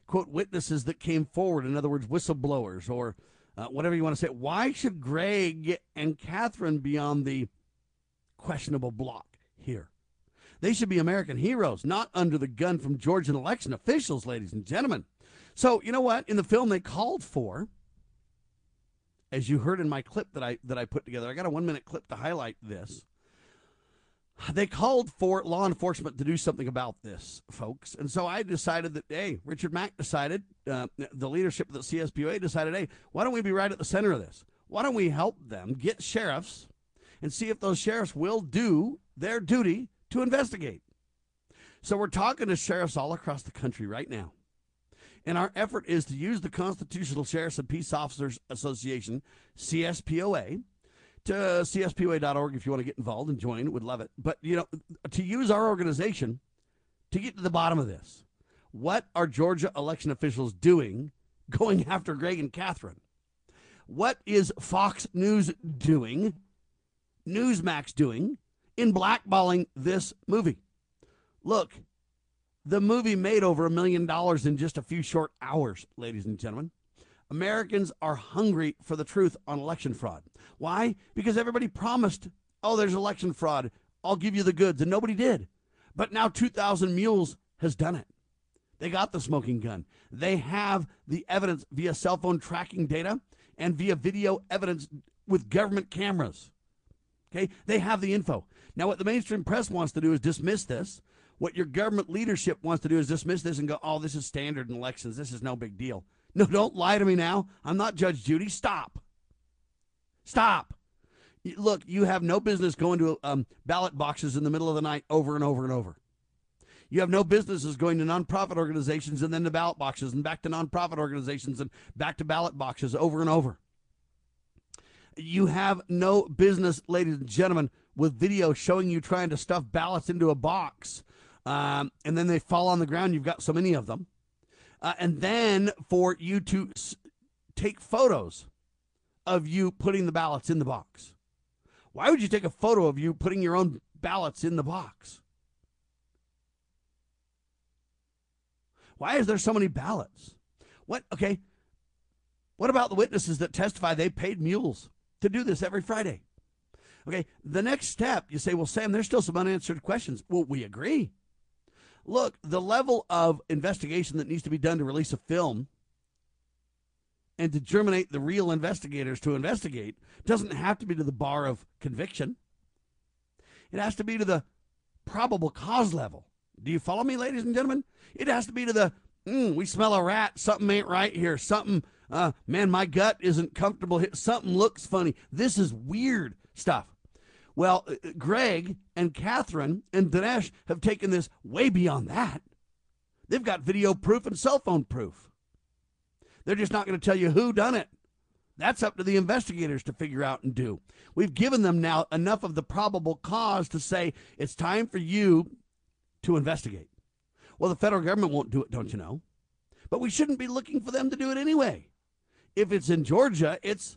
quote witnesses that came forward? In other words, whistleblowers or uh, whatever you want to say. Why should Greg and Catherine be on the questionable block here? They should be American heroes, not under the gun from Georgian election officials, ladies and gentlemen. So you know what? In the film, they called for, as you heard in my clip that I that I put together. I got a one minute clip to highlight this they called for law enforcement to do something about this, folks. And so I decided that, hey, Richard Mack decided, uh, the leadership of the CSPOA decided, hey, why don't we be right at the center of this? Why don't we help them get sheriffs and see if those sheriffs will do their duty to investigate? So we're talking to sheriffs all across the country right now. And our effort is to use the Constitutional Sheriffs and Peace Officers Association, CSPOA, to cspoa.org if you want to get involved and join. Would love it. But, you know, to use our organization to get to the bottom of this. What are Georgia election officials doing going after Greg and Catherine? What is Fox News doing, Newsmax doing in blackballing this movie? Look, the movie made over a million dollars in just a few short hours, ladies and gentlemen. Americans are hungry for the truth on election fraud. Why? Because everybody promised, oh, there's election fraud. I'll give you the goods. And nobody did. But now 2,000 Mules has done it. They got the smoking gun. They have the evidence via cell phone tracking data and via video evidence with government cameras. Okay? They have the info. Now, what the mainstream press wants to do is dismiss this. What your government leadership wants to do is dismiss this and go, oh, this is standard in elections. This is no big deal. No, don't lie to me now. I'm not Judge Judy. Stop. Stop. Look, you have no business going to um, ballot boxes in the middle of the night over and over and over. You have no businesses going to nonprofit organizations and then to ballot boxes and back to nonprofit organizations and back to ballot boxes over and over. You have no business, ladies and gentlemen, with video showing you trying to stuff ballots into a box um, and then they fall on the ground. You've got so many of them. Uh, and then for you to s- take photos of you putting the ballots in the box. Why would you take a photo of you putting your own ballots in the box? Why is there so many ballots? What, okay, what about the witnesses that testify they paid mules to do this every Friday? Okay, the next step, you say, well, Sam, there's still some unanswered questions. Well, we agree. Look, the level of investigation that needs to be done to release a film and to germinate the real investigators to investigate doesn't have to be to the bar of conviction. It has to be to the probable cause level. Do you follow me, ladies and gentlemen? It has to be to the, mm, we smell a rat, something ain't right here, something, uh, man, my gut isn't comfortable, something looks funny. This is weird stuff. Well, uh, Greg and Catherine and Dinesh have taken this way beyond that. They've got video proof and cell phone proof. They're just not going to tell you who done it. That's up to the investigators to figure out and do. We've given them now enough of the probable cause to say it's time for you to investigate. Well, the federal government won't do it, don't you know? But we shouldn't be looking for them to do it anyway. If it's in Georgia, it's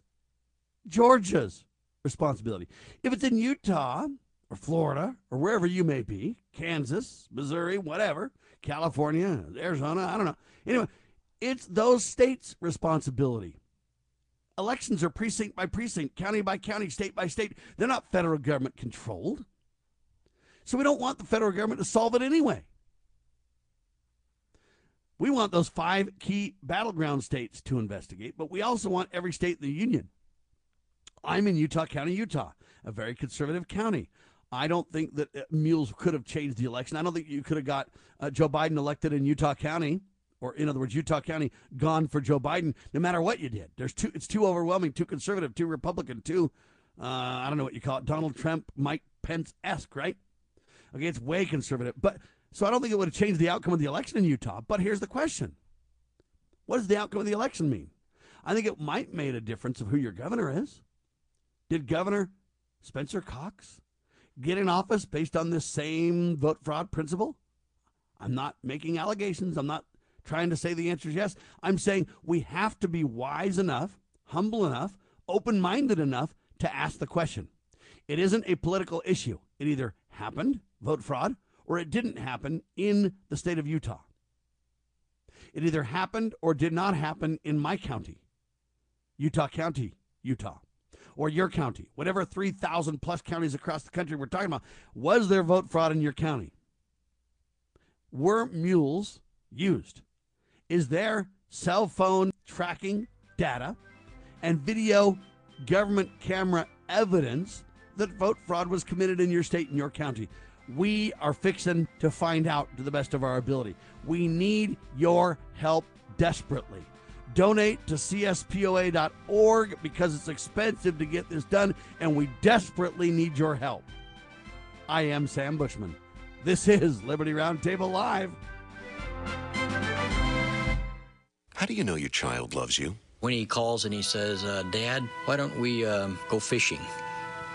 Georgia's responsibility. If it's in Utah or Florida or wherever you may be, Kansas, Missouri, whatever, California, Arizona, I don't know. Anyway, it's those states' responsibility. Elections are precinct by precinct, county by county, state by state. They're not federal government controlled. So we don't want the federal government to solve it anyway. We want those five key battleground states to investigate, but we also want every state in the union. I'm in Utah County, Utah, a very conservative county. I don't think that uh, mules could have changed the election. I don't think you could have got uh, Joe Biden elected in Utah County, or in other words, Utah County gone for Joe Biden. No matter what you did, there's too. It's too overwhelming, too conservative, too Republican, too. Uh, I don't know what you call it, Donald Trump, Mike Pence esque, right? Okay, it's way conservative, but so I don't think it would have changed the outcome of the election in Utah. But here's the question: What does the outcome of the election mean? I think it might make a difference of who your governor is. Did Governor Spencer Cox get in office based on this same vote fraud principle? I'm not making allegations. I'm not trying to say the answer is yes. I'm saying we have to be wise enough, humble enough, open minded enough to ask the question. It isn't a political issue. It either happened, vote fraud, or it didn't happen in the state of Utah. It either happened or did not happen in my county, Utah County, Utah or your county, whatever 3,000 plus counties across the country we're talking about, was there vote fraud in your county? Were mules used? Is there cell phone tracking data and video government camera evidence that vote fraud was committed in your state and your county? We are fixing to find out to the best of our ability. We need your help desperately donate to cspoa.org because it's expensive to get this done and we desperately need your help. I am Sam Bushman. This is Liberty Roundtable Live. How do you know your child loves you? When he calls and he says, uh, Dad, why don't we um, go fishing?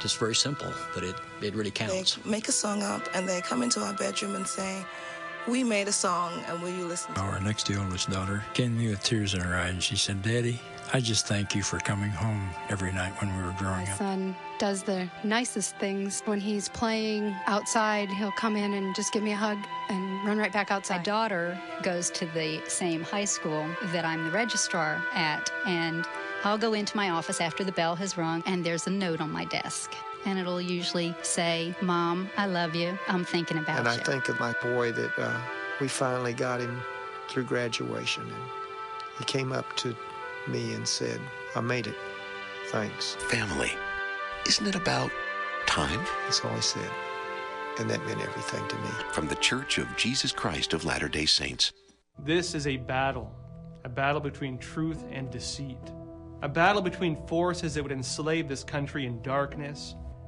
Just very simple, but it, it really counts. They make a song up and they come into our bedroom and say, we made a song and will you listen to Our next to oldest daughter came to me with tears in her eyes and she said, Daddy, I just thank you for coming home every night when we were growing My up. My son does the nicest things. When he's playing outside, he'll come in and just give me a hug and run right back outside. My daughter goes to the same high school that I'm the registrar at, and I'll go into my office after the bell has rung, and there's a note on my desk. And it'll usually say, Mom, I love you. I'm thinking about you. and I think of my boy that uh, we finally got him through graduation. And he came up to me and said, I made it. Thanks. Family. Isn't it about time? That's all he said. And that meant everything to me. From the Church of Jesus Christ of Latter day Saints. This is a battle, a battle between truth and deceit, a battle between forces that would enslave this country in darkness,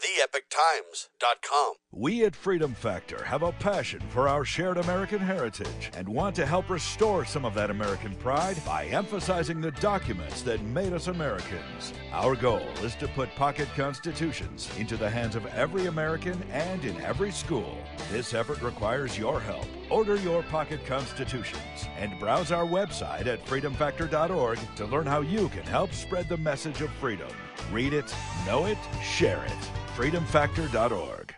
TheEpochTimes.com. We at Freedom Factor have a passion for our shared American heritage and want to help restore some of that American pride by emphasizing the documents that made us Americans. Our goal is to put pocket constitutions into the hands of every American and in every school. This effort requires your help. Order your pocket constitutions and browse our website at freedomfactor.org to learn how you can help spread the message of freedom. Read it, know it, share it. freedomfactor.org.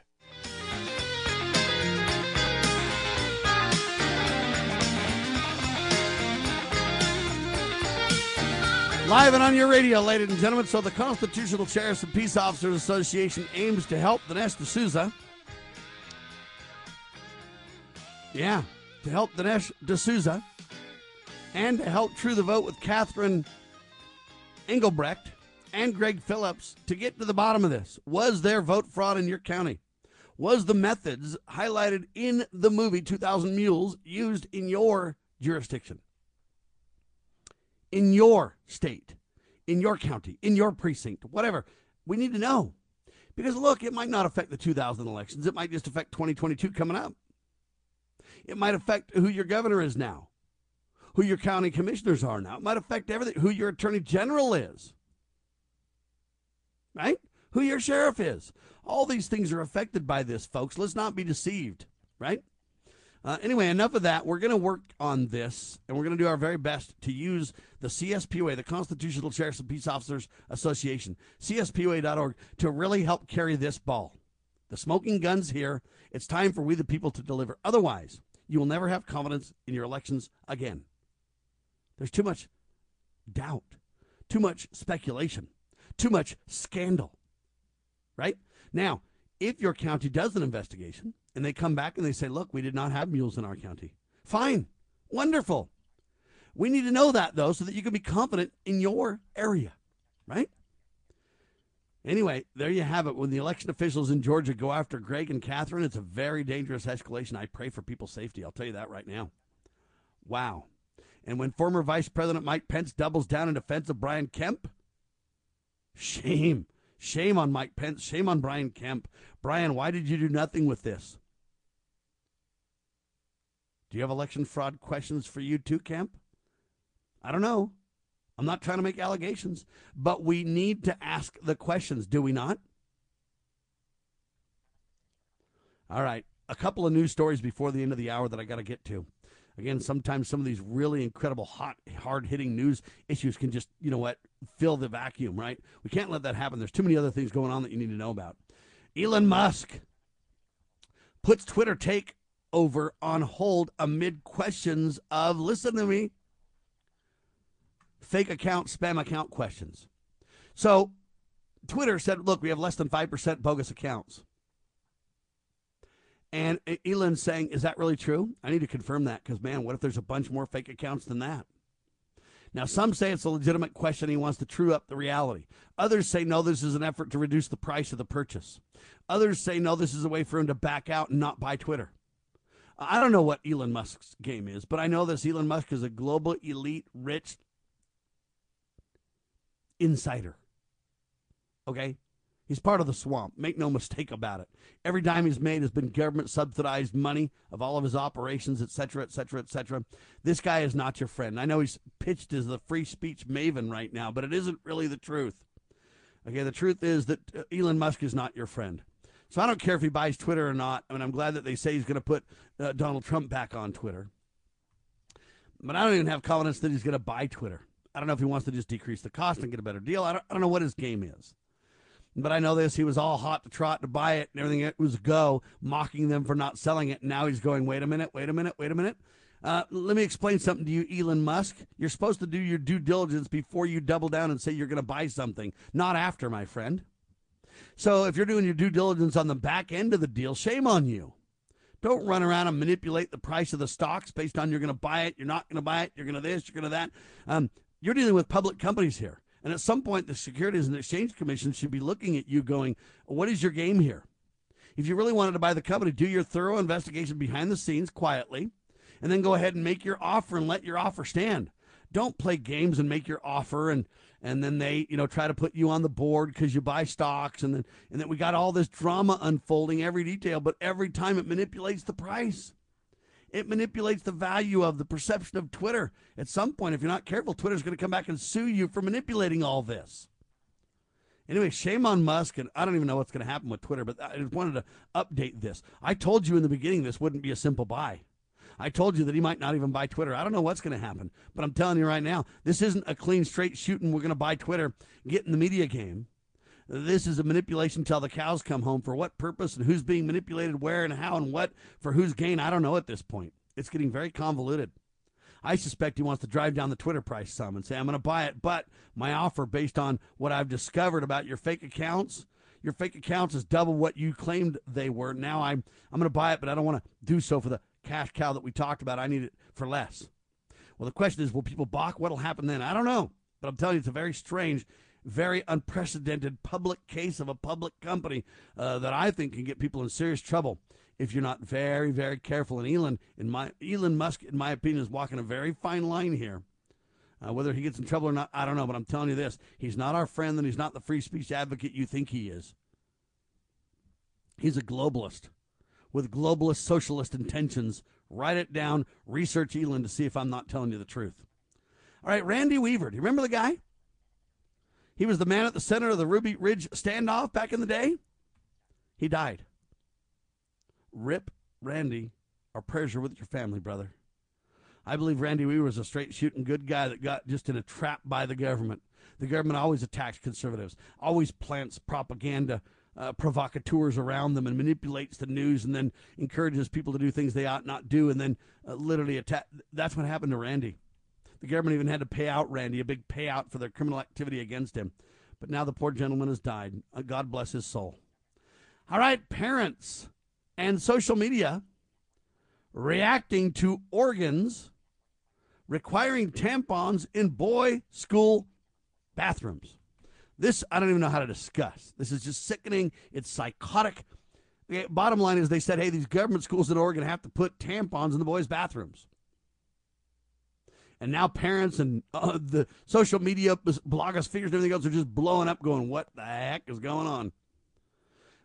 Live and on your radio, ladies and gentlemen. So, the Constitutional Sheriffs and Peace Officers Association aims to help the Dinesh D'Souza. Yeah, to help Dinesh D'Souza and to help True the Vote with Catherine Engelbrecht and Greg Phillips to get to the bottom of this. Was there vote fraud in your county? Was the methods highlighted in the movie 2000 Mules used in your jurisdiction? In your state, in your county, in your precinct, whatever. We need to know. Because look, it might not affect the 2000 elections. It might just affect 2022 coming up. It might affect who your governor is now, who your county commissioners are now. It might affect everything, who your attorney general is right? Who your sheriff is. All these things are affected by this, folks. Let's not be deceived, right? Uh, anyway, enough of that. We're going to work on this, and we're going to do our very best to use the CSPOA, the Constitutional Sheriffs and Peace Officers Association, CSPOA.org, to really help carry this ball. The smoking gun's here. It's time for we the people to deliver. Otherwise, you will never have confidence in your elections again. There's too much doubt, too much speculation too much scandal. Right? Now, if your county does an investigation and they come back and they say, look, we did not have mules in our county, fine, wonderful. We need to know that, though, so that you can be confident in your area, right? Anyway, there you have it. When the election officials in Georgia go after Greg and Catherine, it's a very dangerous escalation. I pray for people's safety. I'll tell you that right now. Wow. And when former Vice President Mike Pence doubles down in defense of Brian Kemp, Shame. Shame on Mike Pence. Shame on Brian Kemp. Brian, why did you do nothing with this? Do you have election fraud questions for you too, Kemp? I don't know. I'm not trying to make allegations, but we need to ask the questions, do we not? All right. A couple of news stories before the end of the hour that I got to get to. Again, sometimes some of these really incredible, hot, hard hitting news issues can just, you know what, fill the vacuum, right? We can't let that happen. There's too many other things going on that you need to know about. Elon Musk puts Twitter take over on hold amid questions of, listen to me, fake account, spam account questions. So Twitter said, look, we have less than 5% bogus accounts. And Elon's saying, is that really true? I need to confirm that because, man, what if there's a bunch more fake accounts than that? Now, some say it's a legitimate question. He wants to true up the reality. Others say, no, this is an effort to reduce the price of the purchase. Others say, no, this is a way for him to back out and not buy Twitter. I don't know what Elon Musk's game is, but I know this Elon Musk is a global elite rich insider. Okay? He's part of the swamp. Make no mistake about it. Every dime he's made has been government subsidized money of all of his operations, et cetera, et cetera, et cetera. This guy is not your friend. I know he's pitched as the free speech maven right now, but it isn't really the truth. Okay, the truth is that uh, Elon Musk is not your friend. So I don't care if he buys Twitter or not. I mean, I'm glad that they say he's going to put uh, Donald Trump back on Twitter. But I don't even have confidence that he's going to buy Twitter. I don't know if he wants to just decrease the cost and get a better deal. I don't, I don't know what his game is. But I know this. He was all hot to trot to buy it and everything. It was go, mocking them for not selling it. Now he's going, wait a minute, wait a minute, wait a minute. Uh, let me explain something to you, Elon Musk. You're supposed to do your due diligence before you double down and say you're going to buy something, not after, my friend. So if you're doing your due diligence on the back end of the deal, shame on you. Don't run around and manipulate the price of the stocks based on you're going to buy it, you're not going to buy it, you're going to this, you're going to that. Um, you're dealing with public companies here. And at some point, the Securities and Exchange Commission should be looking at you going, what is your game here? If you really wanted to buy the company, do your thorough investigation behind the scenes quietly, and then go ahead and make your offer and let your offer stand. Don't play games and make your offer and and then they you know try to put you on the board because you buy stocks and then and then we got all this drama unfolding every detail, but every time it manipulates the price. It manipulates the value of the perception of Twitter. At some point, if you're not careful, Twitter's going to come back and sue you for manipulating all this. Anyway, shame on Musk, and I don't even know what's going to happen with Twitter, but I just wanted to update this. I told you in the beginning this wouldn't be a simple buy. I told you that he might not even buy Twitter. I don't know what's going to happen, but I'm telling you right now, this isn't a clean, straight shooting. We're going to buy Twitter, get in the media game. This is a manipulation till the cows come home. For what purpose and who's being manipulated, where and how and what for whose gain? I don't know at this point. It's getting very convoluted. I suspect he wants to drive down the Twitter price some and say, I'm going to buy it, but my offer based on what I've discovered about your fake accounts, your fake accounts is double what you claimed they were. Now I'm I'm going to buy it, but I don't want to do so for the cash cow that we talked about. I need it for less. Well, the question is, will people balk? What'll happen then? I don't know, but I'm telling you, it's a very strange, very unprecedented public case of a public company uh, that I think can get people in serious trouble if you're not very, very careful. And Elon, in my Elon Musk, in my opinion, is walking a very fine line here. Uh, whether he gets in trouble or not, I don't know. But I'm telling you this: he's not our friend, and he's not the free speech advocate you think he is. He's a globalist with globalist socialist intentions. Write it down. Research Elon to see if I'm not telling you the truth. All right, Randy Weaver. Do you remember the guy? He was the man at the center of the Ruby Ridge standoff back in the day. He died. Rip Randy. Our prayers are with your family, brother. I believe Randy Weaver was a straight shooting good guy that got just in a trap by the government. The government always attacks conservatives, always plants propaganda uh, provocateurs around them and manipulates the news and then encourages people to do things they ought not do and then uh, literally attack. That's what happened to Randy. The government even had to pay out Randy a big payout for their criminal activity against him. But now the poor gentleman has died. Uh, God bless his soul. All right, parents and social media reacting to Oregon's requiring tampons in boy school bathrooms. This, I don't even know how to discuss. This is just sickening. It's psychotic. Okay, bottom line is they said, hey, these government schools in Oregon have to put tampons in the boys' bathrooms. And now parents and uh, the social media blogospheres and everything else are just blowing up, going, what the heck is going on?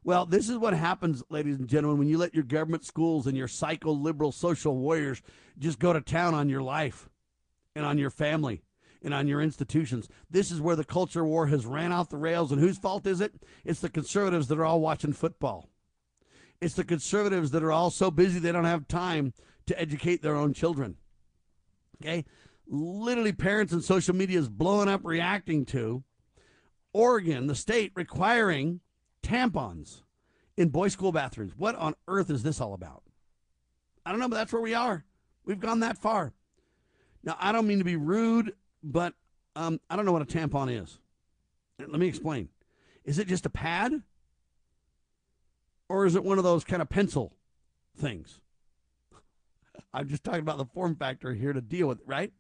Well, this is what happens, ladies and gentlemen, when you let your government schools and your psycho liberal social warriors just go to town on your life and on your family and on your institutions. This is where the culture war has ran off the rails. And whose fault is it? It's the conservatives that are all watching football. It's the conservatives that are all so busy they don't have time to educate their own children. Okay? Literally, parents and social media is blowing up reacting to Oregon, the state, requiring tampons in boys' school bathrooms. What on earth is this all about? I don't know, but that's where we are. We've gone that far. Now, I don't mean to be rude, but um, I don't know what a tampon is. Let me explain. Is it just a pad? Or is it one of those kind of pencil things? I'm just talking about the form factor here to deal with it, right?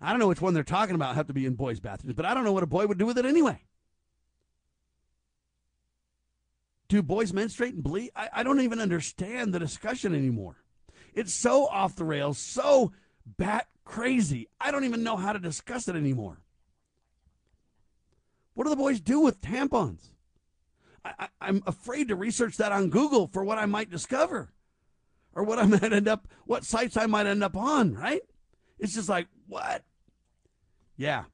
I don't know which one they're talking about have to be in boys' bathrooms, but I don't know what a boy would do with it anyway. Do boys menstruate and bleed? I, I don't even understand the discussion anymore. It's so off the rails, so bat crazy. I don't even know how to discuss it anymore. What do the boys do with tampons? I, am afraid to research that on Google for what I might discover or what I might end up, what sites I might end up on, right? It's just like, what? Yeah,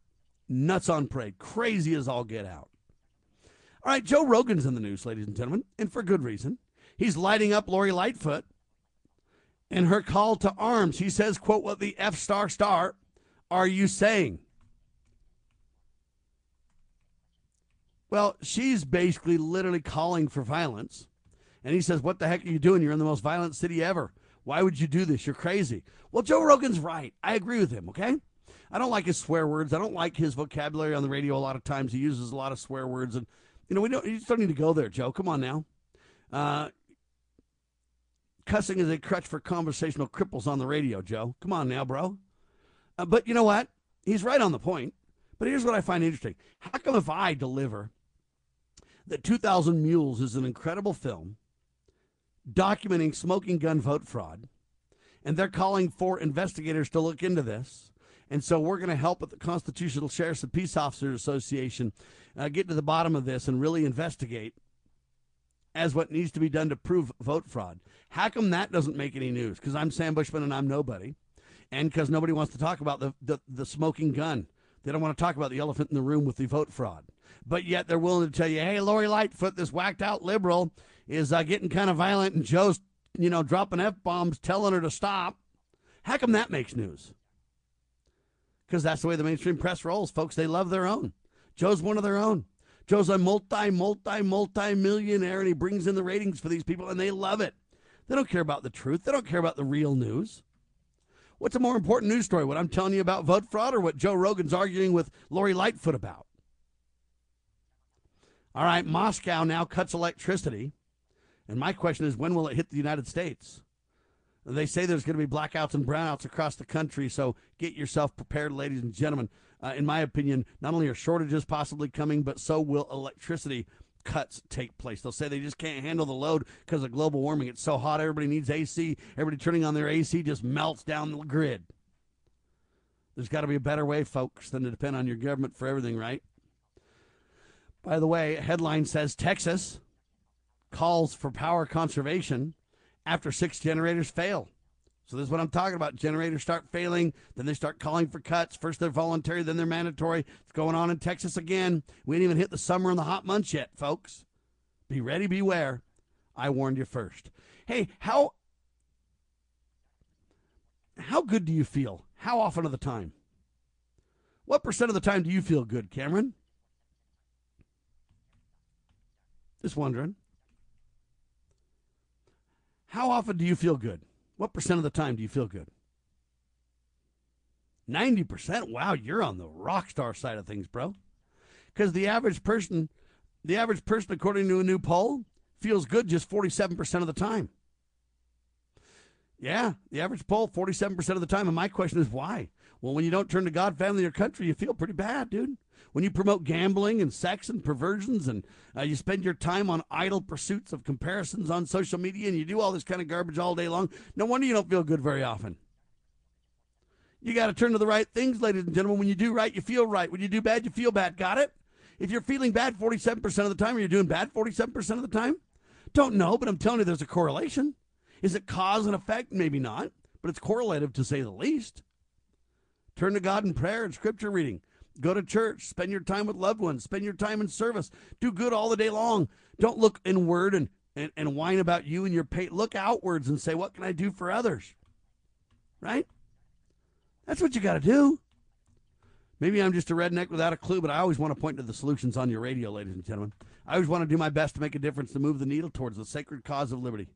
nuts on parade. Crazy as all get out. All right, Joe Rogan's in the news, ladies and gentlemen, and for good reason. He's lighting up Lori Lightfoot in her call to arms. He says, quote, what the F star star are you saying? Well, she's basically literally calling for violence. And he says, What the heck are you doing? You're in the most violent city ever. Why would you do this? You're crazy. Well, Joe Rogan's right. I agree with him, okay? I don't like his swear words. I don't like his vocabulary on the radio a lot of times. He uses a lot of swear words and you know, we don't. You just don't need to go there, Joe. Come on now. Uh, cussing is a crutch for conversational cripples on the radio, Joe. Come on now, bro. Uh, but you know what? He's right on the point. But here's what I find interesting. How come if I deliver that 2000 Mules is an incredible film documenting smoking gun vote fraud, and they're calling for investigators to look into this. And so we're going to help with the Constitutional Sheriffs and Peace Officers Association uh, get to the bottom of this and really investigate as what needs to be done to prove vote fraud. How come that doesn't make any news? Because I'm Sam Bushman and I'm nobody. And because nobody wants to talk about the, the, the smoking gun. They don't want to talk about the elephant in the room with the vote fraud. But yet they're willing to tell you, hey, Lori Lightfoot, this whacked out liberal, is uh, getting kind of violent and Joe's, you know, dropping F bombs, telling her to stop. How come that makes news? Because that's the way the mainstream press rolls, folks. They love their own. Joe's one of their own. Joe's a multi, multi, multi millionaire, and he brings in the ratings for these people, and they love it. They don't care about the truth. They don't care about the real news. What's a more important news story? What I'm telling you about vote fraud or what Joe Rogan's arguing with Lori Lightfoot about? All right, Moscow now cuts electricity. And my question is when will it hit the United States? They say there's going to be blackouts and brownouts across the country, so get yourself prepared, ladies and gentlemen. Uh, in my opinion, not only are shortages possibly coming, but so will electricity cuts take place. They'll say they just can't handle the load because of global warming. It's so hot, everybody needs AC. Everybody turning on their AC just melts down the grid. There's got to be a better way, folks, than to depend on your government for everything, right? By the way, headline says Texas calls for power conservation after six generators fail. So this is what I'm talking about. Generators start failing, then they start calling for cuts. First they're voluntary, then they're mandatory. It's going on in Texas again. We ain't even hit the summer and the hot months yet, folks. Be ready, beware. I warned you first. Hey, how how good do you feel? How often of the time? What percent of the time do you feel good, Cameron? Just wondering. How often do you feel good? What percent of the time do you feel good? 90%? Wow, you're on the rock star side of things, bro. Because the average person, the average person, according to a new poll, feels good just 47% of the time. Yeah, the average poll, 47% of the time. And my question is why? Well, when you don't turn to God, family, or country, you feel pretty bad, dude. When you promote gambling and sex and perversions and uh, you spend your time on idle pursuits of comparisons on social media and you do all this kind of garbage all day long, no wonder you don't feel good very often. You got to turn to the right things, ladies and gentlemen. When you do right, you feel right. When you do bad, you feel bad. Got it? If you're feeling bad 47% of the time or you're doing bad 47% of the time, don't know, but I'm telling you there's a correlation. Is it cause and effect? Maybe not, but it's correlative to say the least. Turn to God in prayer and scripture reading. Go to church. Spend your time with loved ones. Spend your time in service. Do good all the day long. Don't look inward and, and, and whine about you and your pain. Look outwards and say, what can I do for others? Right? That's what you got to do. Maybe I'm just a redneck without a clue, but I always want to point to the solutions on your radio, ladies and gentlemen. I always want to do my best to make a difference to move the needle towards the sacred cause of liberty,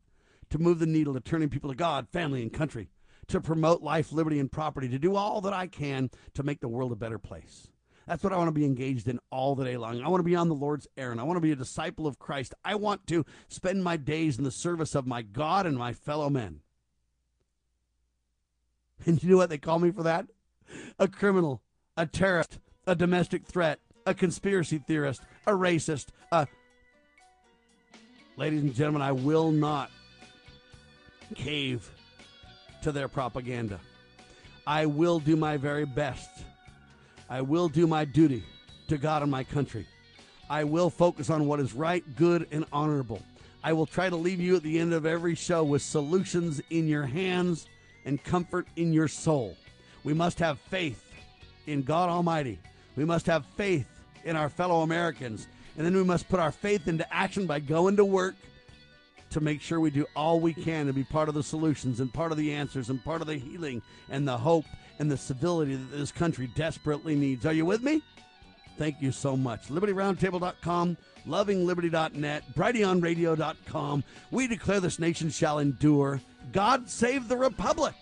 to move the needle to turning people to God, family, and country, to promote life, liberty, and property, to do all that I can to make the world a better place. That's what I want to be engaged in all the day long. I want to be on the Lord's errand. I want to be a disciple of Christ. I want to spend my days in the service of my God and my fellow men. And you know what they call me for that? A criminal, a terrorist, a domestic threat, a conspiracy theorist, a racist, a. Ladies and gentlemen, I will not cave to their propaganda. I will do my very best. I will do my duty to God and my country. I will focus on what is right, good, and honorable. I will try to leave you at the end of every show with solutions in your hands and comfort in your soul. We must have faith in God Almighty. We must have faith in our fellow Americans. And then we must put our faith into action by going to work to make sure we do all we can to be part of the solutions and part of the answers and part of the healing and the hope and the civility that this country desperately needs. Are you with me? Thank you so much. LibertyRoundtable.com, lovingliberty.net, brighteonradio.com. We declare this nation shall endure. God save the Republic.